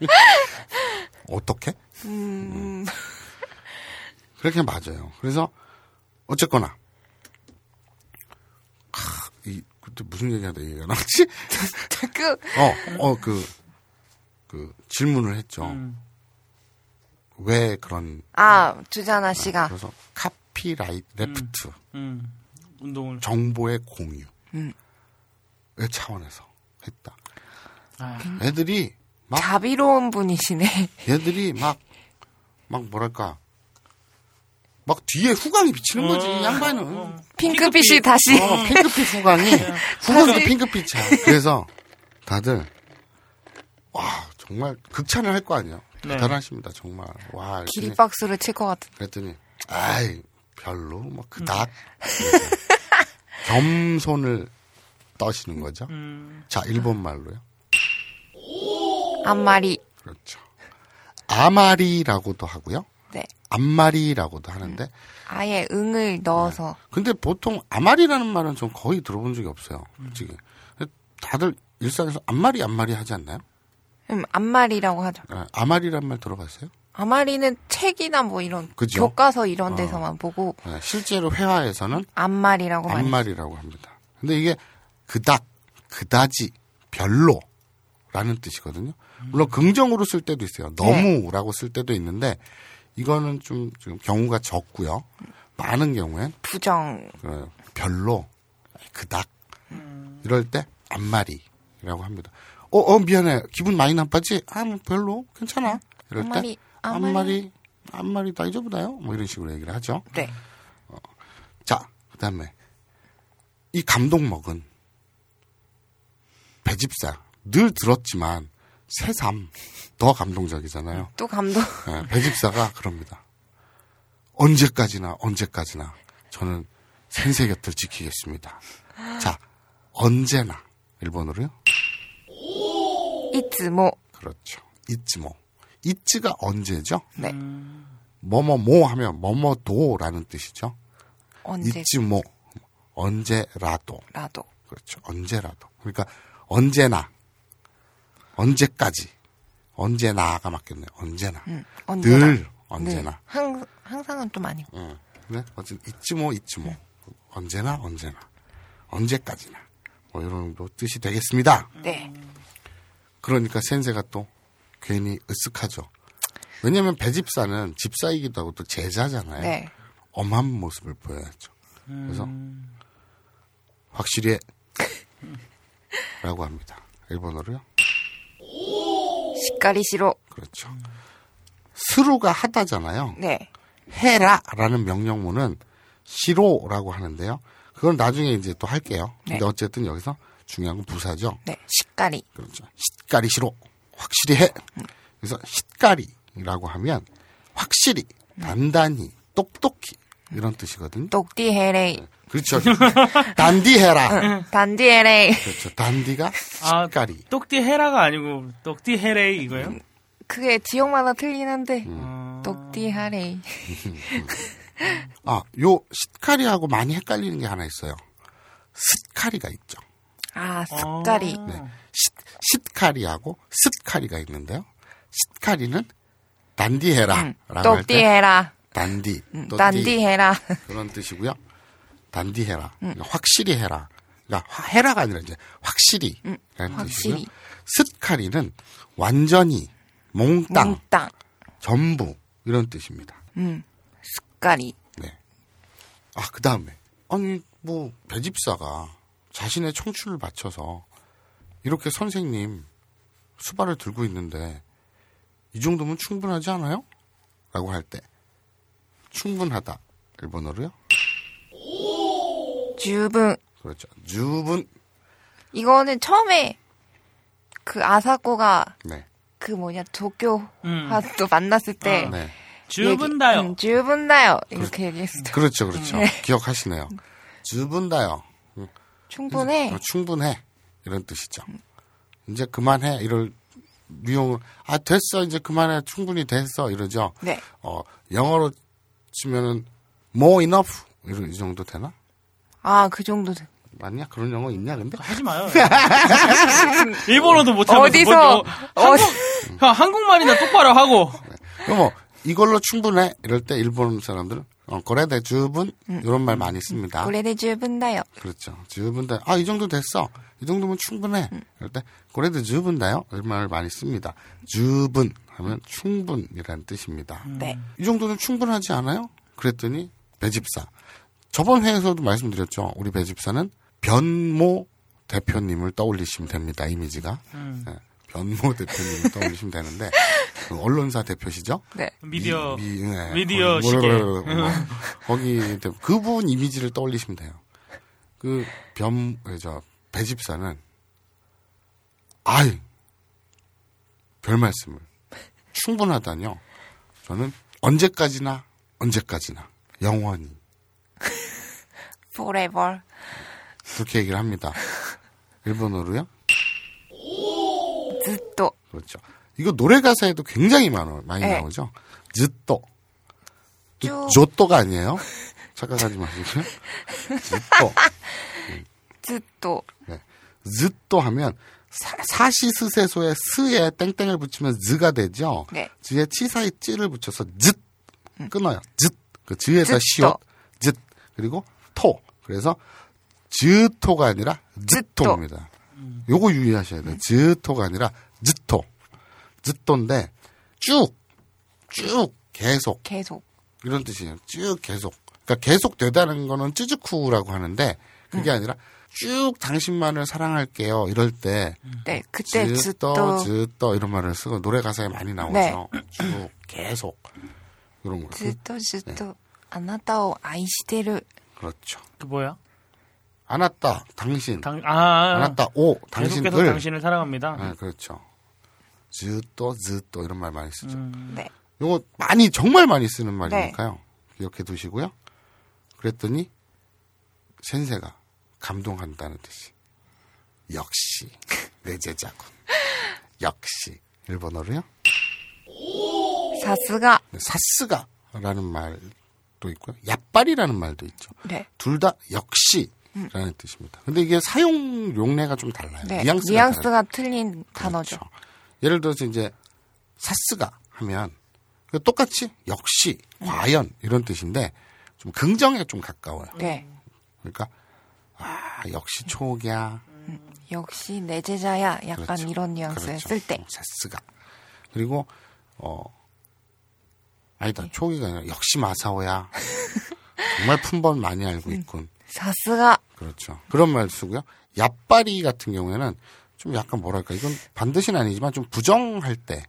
어떻게? 음. 그렇게 맞아요. 그래서 어쨌거나 하, 이 그때 무슨 얘기하다 얘기가 나왔지? 어, 어, 그, 그 질문을 했죠. 음. 왜 그런 아, 주자나 씨가. 그래서 카피라이트 레프트 음. 운동을. 정보의 공유 음. 의 차원에서 했다. 아, 애들이 막 자비로운 분이시네. 얘들이 막 막 뭐랄까 막 뒤에 후광이 비치는 거지 어, 양반은 어. 핑크빛이 다시. 어, 핑크빛 후광이 후광도 핑크빛이야. 그래서 다들 와 정말 극찬을 할 거 아니에요. 네. 대단하십니다 정말. 와 이렇게 기립박수를 칠 것 같은. 그랬더니 아이 별로 뭐 그닥 겸손을 떠시는 거죠. 음. 자 일본 말로요. 앞말이. 그렇죠. 아마리라고도 하고요. 네. 암마리라고도 하는데 아예 응을 넣어서. 근데 보통 아마리라는 말은 좀 거의 들어본 적이 없어요. 솔직히. 다들 일상에서 암마리 암마리 하지 않나요? 음, 앞말이라고 하죠. 예, 아마리란 말 들어봤어요? 앞말이는 책이나 뭐 이런 그죠? 교과서 이런 어. 데서만 보고 예, 실제로 회화에서는 앞말이라고 많이. 암마리라고 합니다. 근데 이게 그닥, 그다지, 별로라는 뜻이거든요. 물론 긍정으로 쓸 때도 있어요. 너무라고 쓸 때도 있는데 이거는 좀 지금 경우가 적고요. 많은 경우엔 부정. 어, 별로, 그닥 이럴 때 앞말이라고 합니다. 어, 어 미안해 기분 많이 나빴지? 아, 뭐 별로 괜찮아. 이럴 때 앞말이. 앞말이 앞말이 다이저브다요. 뭐 이런 식으로 얘기를 하죠. 네. 자, 그 다음에 이 감동 먹은 배집사 늘 들었지만 새삼 더 감동적이잖아요. 또 감동. 예, 배집사가 그럽니다. 언제까지나 언제까지나 저는 센세 곁을 지키겠습니다. 자, 언제나 일본어로요? 이츠모. 그렇죠. 이츠모. 이츠가 언제죠? 네. 뭐뭐뭐 하면 뭐뭐도라는 뜻이죠. 언제. 이츠모 언제라도 라도. 그렇죠. 언제라도. 그러니까 언제나 언제까지 언제나가 맞겠네요. 언제나 음, 언제나. 늘 언제나. 네. 항, 항상은 좀 아니고. 응. 네. 어쨌든 잊지모 잊지모 언제나 언제나 언제까지나 뭐 이런 거 뜻이 되겠습니다. 네. 그러니까 센세가 또 괜히 으쓱하죠. 왜냐하면 배집사는 집사이기도 하고 또 제자잖아요. 네. 엄한 모습을 보여야죠. 그래서 확실히 라고 합니다. 일본어로요. 시까리시로. 그렇죠. 스루가 하다잖아요. 네. 해라라는 명령문은 시로라고 하는데요. 그건 나중에 이제 또 할게요. 근데 네. 어쨌든 여기서 중요한 건 부사죠. 네. 시까리. 그렇죠. 싯가리 시로 확실히 해. 그래서 싯가리라고 하면 확실히 단단히 똑똑히 이런 뜻이거든요. 똑디헤레이. 그렇죠. 단디해라. 응. 단디헤레이. 그렇죠. 단디가 아, 싯가리. 똑띠 헤라가 아니고 똑띠 헤레이 이거요? 그게 지역마다 틀린 한데. 음. 똑디하레이. 아, 요 싯가리하고 많이 헷갈리는 게 하나 있어요. 습카리가 있죠. 아, 습가리. 네. 싯, 싯카리하고 습카리가 있는데요. 싯카리는 단디해라. 때 똑디해라. 단디. 응, 또띠 단디해라. 그런 뜻이고요. 단디해라. 그러니까 확실히 해라. 그러니까 화- 해라가 아니라 이제 확실히 뜻이고요. 확실히. 습카리는 완전히 몽땅, 몽땅. 전부 이런 뜻입니다. 음. 습가리. 네. 아, 그 다음에. 아니, 뭐, 배집사가 자신의 청춘을 바쳐서 이렇게 선생님 수발을 들고 있는데 이 정도면 충분하지 않아요? 라고 할 때 충분하다. 일본어로요? 주분. 그렇죠. 주분. 이거는 처음에 그 아사코가 네. 그 뭐냐 도쿄 음. 하도 만났을 때 네. 주분다요. 얘기- 음, 주분다요 이렇게 얘기했어요. 그렇죠, 그렇죠. 네. 기억하시네요. 주분다요. 충분해. 어, 충분해. 이런 뜻이죠. 이제 그만해. 이럴 미용을, 아, 됐어. 이제 그만해. 충분히 됐어. 이러죠. 네. 어, 영어로 치면은, more enough. 이런, 이 정도 되나? 아 그 정도. 돼. 맞냐? 그런 영어 있냐, 근데? 하지 마요. 일본어도 못하면서 어디서 뭐, 뭐, 어, 형, 한국말이나 똑바로 하고. 그럼 뭐, 이걸로 충분해. 이럴 때 일본 사람들은, 어, 그래대 주분. 이런 말 많이 씁니다. 고래대 주분다요. 그렇죠. 주분다. 아, 이 정도 됐어. 이 정도면 충분해. 이럴 때, 그래도 주분다요. 이런 말을 많이 씁니다. 주분 하면 충분이라는 뜻입니다. 네. 이 정도는 충분하지 않아요? 그랬더니 배집사. 저번 회에서도 말씀드렸죠. 우리 배집사는 변모 대표님을 떠올리시면 됩니다. 이미지가. 음. 네, 변모 대표님을 떠올리시면 되는데 그 언론사 대표시죠? 네. 미디어, 미, 네. 미디어 거기 시계. 뭐라 그래요? 뭐, 거기 대- 그분 이미지를 떠올리시면 돼요. 그 변, 저 배집사는 아이 별 말씀을 충분하다뇨. 저는 언제까지나 언제까지나 영원히 forever. 그렇게 얘기를 합니다. 일본어로요? 즈또. 그렇죠. 이거 노래 가사에도 굉장히 많아, 많이 네. 나오죠. 즈또. 쭉. 조또가 아니에요. 착각하지 마시고요. 즈또. 즈또. 네. 즈또 하면 사, 사시스세소에 스에 땡땡을 붙이면 즈가 되죠. 네. 즈에 치사에 찌를 붙여서 즈 끊어요. 즈. 그 즈또. 시옷 즈 그리고 토. 그래서 즈토가 아니라 즈토입니다. 요거 유의하셔야 돼요. 즈토가 아니라 즈토. 즈토인데 쭉, 쭉 계속 계속. 이런 뜻이에요. 쭉 계속. 그러니까 계속 되다는 거는 쯔즈쿠라고 하는데 그게 아니라 쭉 당신만을 사랑할게요. 이럴 때 네. 그때 즈떠 즈또. 즈떠 이런 말을 쓰고 노래 가사에 많이 나오죠. 쭉 계속 이런 거. 그, 즈또 즈또. 아나타오 아이시테르. 그렇죠. 그 뭐야? 안았다 당신. 당, 아, 안았다 오 계속해서 당신을. 당신을 사랑합니다. 네, 그렇죠. 즈떠 즈떠 이런 말 많이 쓰죠. 음, 네. 요거 많이 정말 많이 쓰는 말이니까요. 기억해 두시고요. 그랬더니 센세가 감동한다는 뜻이 역시 내 제자군. 역시 일본어로요. 사스가. 네, 사스가라는 말도 있고요. 야빨이라는 말도 있죠. 네. 둘 다 역시 라는 뜻입니다. 근데 이게 사용 용례가 좀 달라요. 네. 뉘앙스가, 뉘앙스가. 틀린 단어죠. 그렇죠. 예를 들어서 이제 사스가 하면 그 똑같이 역시 과연 이런 뜻인데 좀 긍정에 좀 가까워요. 네. 그러니까 아 역시 초기야. 역시 내 제자야. 약간 그렇죠. 이런 뉘앙스 그렇죠. 쓸 때. 사스가 그리고 어 아니다 초기가 아니라 역시 마사오야. 정말 품번 많이 알고 있군. 사스가. 그렇죠. 그런 말 쓰고요. 얍바리 같은 경우에는 좀 약간 뭐랄까 이건 반드시는 아니지만 좀 부정할 때.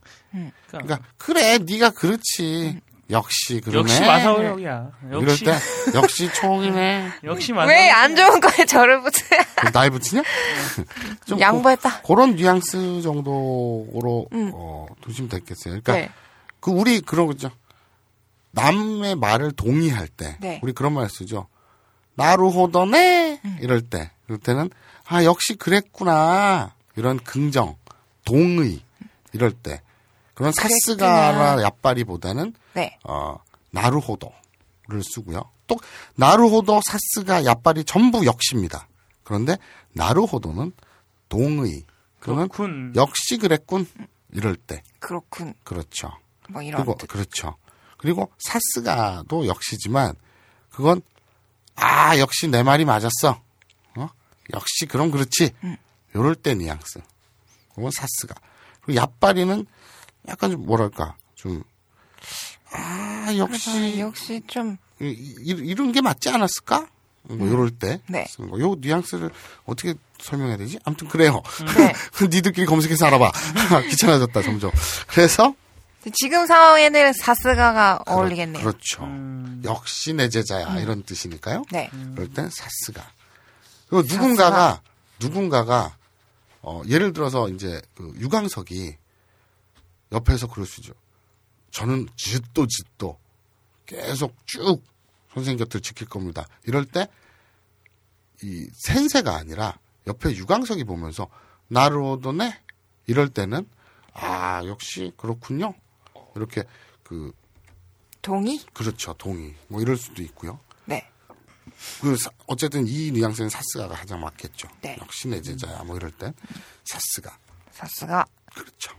그러니까 그래 네가 그렇지. 역시 그러네. 역시 마사오역이야. 이럴 역시 때 역시 총이네. 역시 마사오. 왜안 좋은 거에 저를 붙여야. 그럼 날 붙이냐? 좀 양보했다. 그, 런 뉘앙스 정도로 어, 두시면 되겠어요. 그러니까 네. 그 우리 그런 거죠. 남의 말을 동의할 때 네. 우리 그런 말 쓰죠. 나루호더네 이럴 때 이럴 때는 아 역시 그랬구나 이런 긍정 동의 이럴 때 그런 사스가나 얍바리보다는 네. 어 나루호도를 쓰고요. 또 나루호도 사스가 얍바리 전부 역시입니다. 그런데 나루호도는 동의 그러면 그렇군. 역시 그랬군 이럴 때 그렇군. 그렇죠. 뭐 이런 그리고 뜻. 그렇죠. 그리고 사스가도 역시지만 그건 아 역시 내 말이 맞았어. 어? 역시 그럼 그렇지. 요럴 때 뉘앙스. 그건 사스가. 그리고 얍바리는 약간 좀 뭐랄까 좀 아 역시 아, 역시 좀 이, 이- 이 런 게 맞지 않았을까? 뭐 이럴 때 네. 쓰는 거. 요 뉘앙스를 어떻게 설명해야 되지? 아무튼 그래요. 네. 니들끼리 검색해서 알아봐. 귀찮아졌다 점점. 그래서 지금 상황에는 사스가가 어울리겠네요. 그렇죠. 역시 내 제자야 이런 뜻이니까요. 네. 그럴 땐 사스가. 그리고 누군가가 누군가가 어, 예를 들어서 이제 그 유광석이 옆에서 그럴 수 있죠. 저는 짓도 짓도 계속 쭉 선생님 곁을 지킬 겁니다. 이럴 때 이 센세가 아니라 옆에 유광석이 보면서 나로도네 이럴 때는 아 역시 그렇군요. 이렇게 그 동의? 그렇죠 동의 뭐 이럴 수도 있고요. 네. 그 사- 어쨌든 이 뉘앙스는 사스가가 가장 맞겠죠. 네. 역시 내 제자야 뭐 이럴 땐 사스가 사스가. 그렇죠.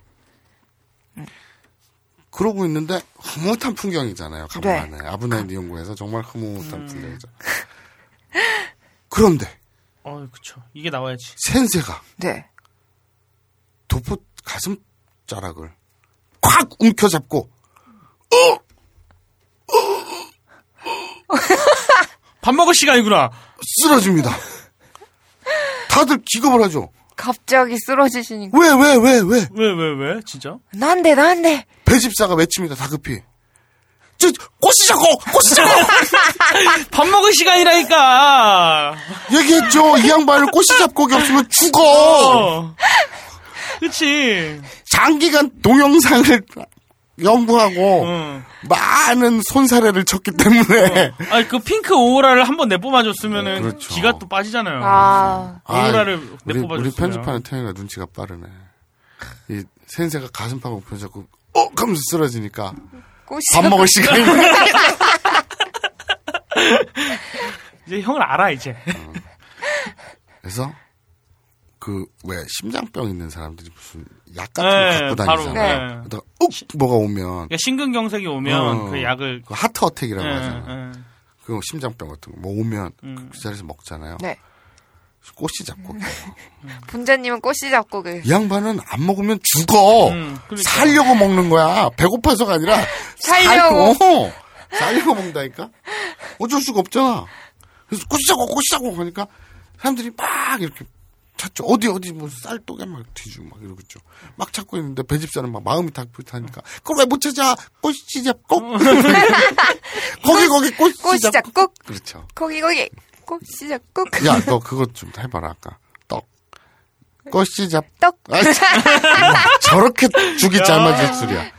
그러고 있는데 흐뭇한 풍경이잖아요. 간만에 네. 아브나인 연구에서 정말 흐뭇한 풍경이죠. 그런데 어, 그쵸. 이게 나와야지. 센세가 네. 도포 가슴 자락을 콱 움켜잡고 밥 먹을 시간이구나. 쓰러집니다. 다들 기겁을 하죠. 갑자기 쓰러지시니까. 왜 왜 왜 왜? 왜, 왜, 왜? 진짜? 난데, 난데. 배집사가 외칩니다. 다급히. 저 꼬시자고 꼬시자고 밥 먹을 시간이라니까! 얘기했죠. 이 양반을 꼬시 잡곡이 없으면 죽어. 어. 그치. 장기간 동영상을 연구하고 응. 많은 손사래를 쳤기 때문에 아니, 그 핑크 오로라를 한번 내뿜어줬으면은 그렇죠. 기가 또 빠지잖아요. 아. 오로라를 우리, 내뿜어줬으면. 우리 편집하는 태영이가 눈치가 빠르네. 이 센세가 가슴팍을 펴잡고 어 하면서 쓰러지니까 꽃이. 밥 먹을 시간이 이제 형을 알아, 이제. 그래서 그왜 심장병 있는 사람들이 무슨 약 같은 네, 거 갖고 다니잖아요. 네. 욱 뭐가 오면 그러니까 심근경색이 오면 어, 그 약을. 그 하트 어택이라고 예, 하잖아요. 예. 그 심장병 같은 거 뭐 오면 음. 그 자리에서 먹잖아요. 네. 꽃이 잡고 분자님은 꽃이 잡곡을. 이 양반은 안 먹으면 죽어. 음, 그러니까. 살려고 먹는 거야. 배고파서가 아니라 살려고. 살려고, 살려고 먹는다니까. 어쩔 수가 없잖아. 그래서 꼬시자고 꼬시자고 하니까 사람들이 막 이렇게 찾죠. 어디 어디 뭐 쌀독에 막 뒤지고 막 이러겠죠. 막 찾고 있는데 배집사는 막 마음이 다급하니까 그걸 왜 못 찾아? 꽃이 잡고 거기 거기 꽃이, 잡고. 그렇죠. 거기, 거기. 꽃이 잡곡. 야너 그것 좀 해봐라 아까 떡 꽃이 잡 떡. 아, 참. 저렇게 죽이 잘 맞을 줄이야.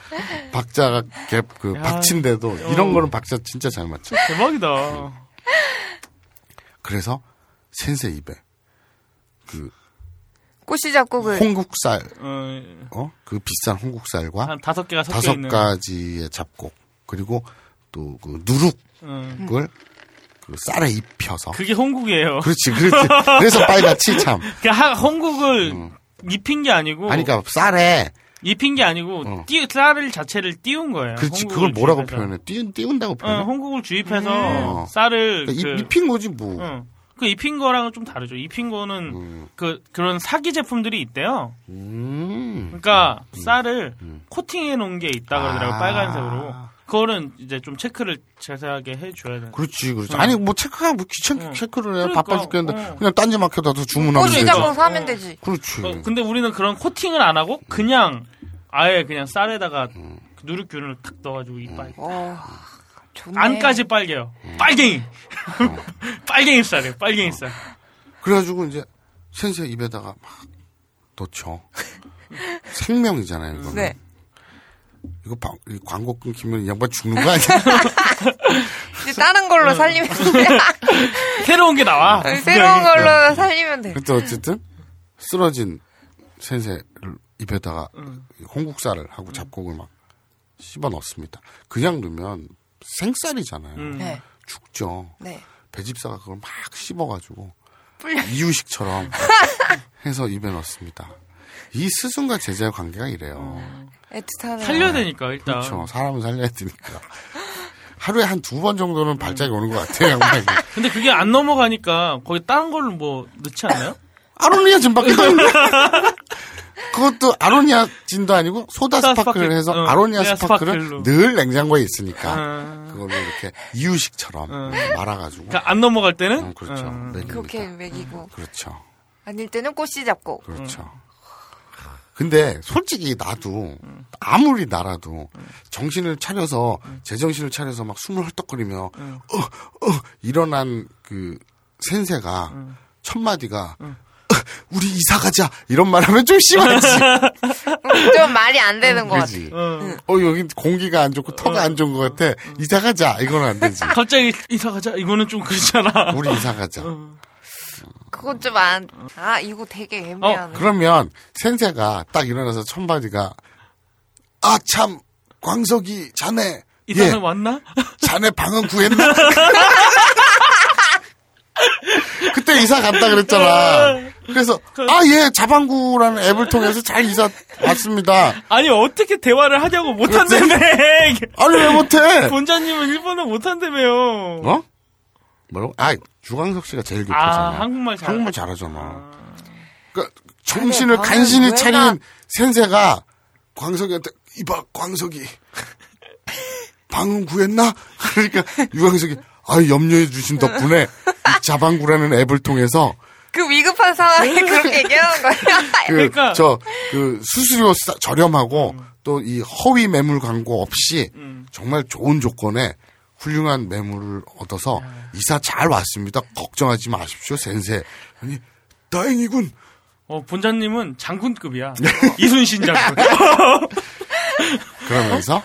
박자가 갭그 야. 박친데도 이런 거는 박자 진짜 잘 맞죠. 대박이다. 그래서 센세 입에 그 꽃이 잡곡을. 홍국살 어, 어그 비싼 홍국살과 한 다섯 개가 섞여 다섯 있는. 가지의 잡곡 그리고 또 그 누룩을 음. 그 쌀에 입혀서 그게 홍국이에요. 그렇지 그렇지 그래서 빨갛지 참 그 하- 홍국을 입힌 게 아니고 아니 그러니까 쌀에 입힌 게 아니고 어. 띄, 쌀을 자체를 띄운 거예요. 그렇지 홍국을 그걸 뭐라고 주입해서. 표현해 띄운 띄운다고 어, 표현해 홍국을 주입해서 음. 쌀을 그러니까 그, 입, 입힌 거지 뭐 어, 그 입힌 거랑은 좀 다르죠. 입힌 거는 음. 그 그런 사기 제품들이 있대요. 음. 그러니까 쌀을 코팅해 놓은 게 있다 그러더라고 요 아. 빨간색으로. 그거는 이제 좀 체크를 자세하게 해줘야 돼. 그렇지, 그렇지. 어. 아니, 뭐, 체크가 뭐 귀찮게 어. 체크를 해. 그러니까, 바빠 죽겠는데. 어. 그냥 딴지 마켓 와서 주문하면 되지. 잡곡 사면 되지. 그렇지. 어, 근데 우리는 그런 코팅을 안 하고 그냥 아예 그냥 쌀에다가 음. 누룩균을 탁 넣어가지고 이빨 어, 좋네. 안까지 빨개요. 음. 빨갱이. 어. 빨갱이 쌀이에요. 빨갱이 쌀. 그래가지고 이제 센세 입에다가 막 넣죠. 생명이잖아요, 이거. 네. 이거 방- 이 광고 끊기면 이 양반 죽는 거 아니야? 이제 다른 걸로 살리면 돼. 새로운 게 나와. 새로운 걸로 살리면 돼. 근데 어쨌든 쓰러진 센세를 입에다가 음. 홍국살을 하고 잡곡을 막 씹어 넣습니다. 그냥 넣으면 생쌀이잖아요. 음. 네. 죽죠. 네. 배집사가 그걸 막 씹어가지고. 이유식처럼 해서 입에 넣습니다. 이 스승과 제자의 관계가 이래요. 애틋하네. 살려야 되니까 일단. 그렇죠. 사람은 살려야 되니까. 하루에 한 두 번 정도는 발작이 오는 것 같아요, 양반이. 근데 그게 안 넘어가니까 거기 다른 걸로 뭐 넣지 않나요? 아로니아 좀 밖에 그것도 아로니아 진도 아니고 소다 스파클을 스파클. 해서 어, 아로니아 스파클은. 늘 냉장고에 있으니까 어. 그걸로 이렇게 이유식처럼 어. 말아가지고 그러니까 안 넘어갈 때는 어, 그렇죠. 어. 먹입니다. 그렇게 먹이고 그렇죠. 아닐 때는 꼬시 잡고 그렇죠. 근데 솔직히 나도 아무리 나라도 정신을 차려서 제정신을 차려서 막 숨을 헐떡거리며 어, 어, 일어난 그 센세가 첫 마디가 어, 우리 이사 가자 이런 말하면 좀 심하지. 좀 말이 안 되는 것 같아. 그지. 어. 어 여기 공기가 안 좋고 터가 안 좋은 것 같아. 이사 가자 이거는 안 되지. 갑자기 이사 가자 이거는 좀 그렇잖아. 우리 이사 가자. 그건 좀 안. 아 이거 되게 어, 애매하네. 그러면 센세가 딱 일어나서 첫 마디가 아 참 광석이 자네 이사는 예, 왔나? 자네 방은 구했나? 그때 이사 갔다 그랬잖아. 그래서 아 예 자방구라는 앱을 통해서 잘 이사 왔습니다. 아니 어떻게 대화를 하냐고 못한다며. 아니 왜 못해? 본자님은 일본어 못한다며요. 어? 뭐라고? 아 주광석 씨가 제일 교포잖아. 아 한국말 잘. 한국말 잘하잖아. 그러니까 정신을 방은 간신히? 차린 센세가 광석이한테 이봐 광석이 방은 구했나? 그러니까 유광석이 아 염려해 주신 덕분에 이 자방구라는 앱을 통해서 그 위급한 상황에 그렇게 얘기하는 거야. 그 그러니까. 저 그 수수료 싸- 저렴하고 또이 허위 매물 광고 없이 정말 좋은 조건에 훌륭한 매물을 얻어서 이사 잘 왔습니다. 걱정하지 마십시오, 센세. 아니 다행이군. 어 본자님은 장군급이야. 이순신 장군. 그러면서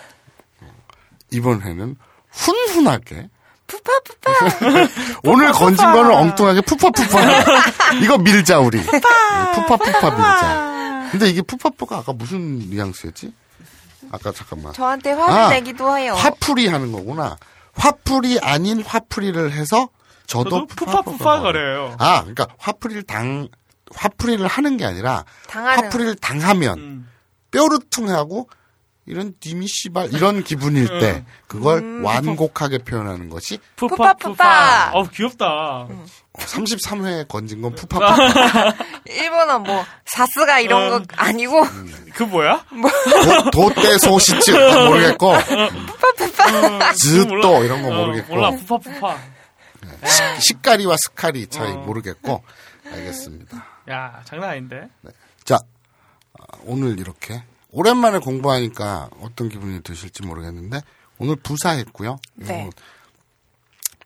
이번 회는 훈훈하게 푸파 푸파. 오늘 건진 거는 엉뚱하게 푸파 푸파. 이거 밀자 우리. 푸파 푸파 밀자. 근데 이게 푸파푸가 아까 무슨 뉘앙스였지? 아까 잠깐만. 저한테 화를 아, 내기도 해요. 화풀이 하는 거구나. 화풀이 아닌 화풀이를 해서 저도, 저도 푸파 푸파 거려요. 아, 그러니까 화풀이를 당 화풀이를 하는 게 아니라 당하는. 화풀이를 당하면 음. 뼈르퉁하고 이런 디미 씨발 이런 기분일 때 그걸 음. 완곡하게 표현하는 것이 푸파 푸파. 어 귀엽다. 33회에 건진 건 푸파 푸파. 일본어 뭐 사스가 이런 어. 거 아니고 그 뭐야? 도, 도떼 소시츠 모르겠고 푸파 푸파. 즈또 이런 거 모르겠고 몰라 푸파 푸파. 식가리와 스카리 차이 어. 모르겠고 알겠습니다. 야 장난 아닌데. 자 아, 오늘 이렇게 오랜만에 공부하니까 어떤 기분이 드실지 모르겠는데 오늘 부사했고요. 네.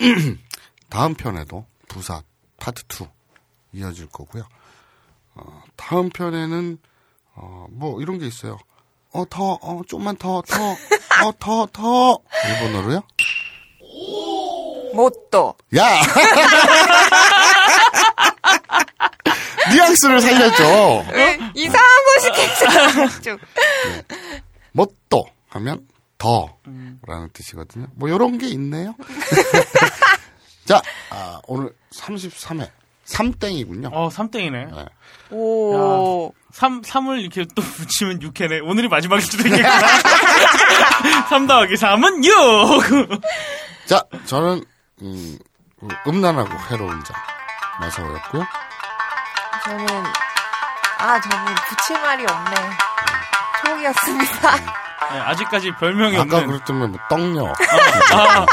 음, 다음 편에도 부사 파트 2 이어질 거고요. 어, 다음 편에는 어, 뭐 이런 게 있어요. 어, 더, 어, 좀만 더, 더, 어, 더, 더. 일본어로요? 못도. 야! 뉘앙스를. 네, 이상 한거 시켰잖아. 쭉. 뭐또 하면 더라는 뜻이거든요. 뭐 이런 게 있네요. 자, 아, 오늘 33회 3땡이군요. 어 삼땡이네. 네. 오. 삼 3을 이렇게 또 붙이면 6회네. 오늘이 마지막일 수도 있겠구나. 3 더하기 3은 6! 자, 저는 음, 음란하고 해로운 자 마사오였고요. 저는 아 저는 붙일 말이 없네. 초록이었습니다. 네, 아직까지 별명이 아까 없는. 그랬더니 뭐 떡녀. 아,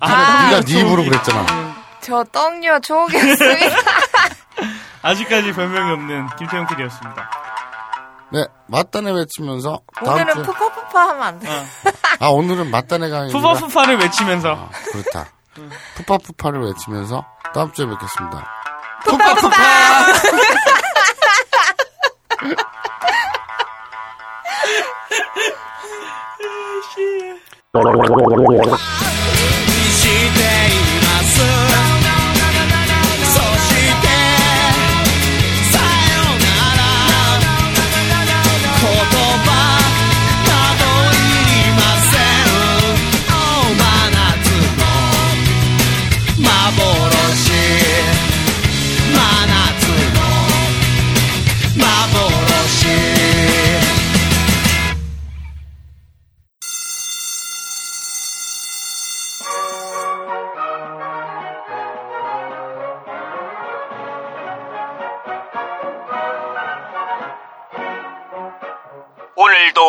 아, 네가 네 입으로 그랬잖아. 저 떡녀 초록이었습니다. 아직까지 별명이 없는 김태형 PD였습니다. 네, 맞다네 외치면서 다음 오늘은 주 푸파푸파 하면 안 돼. 아 오늘은 맞다네가 아니라 푸파푸파를 외치면서. 아, 그렇다. 푸파푸파를 외치면서 다음 주에 뵙겠습니다. 푸파푸파! 오 Ai,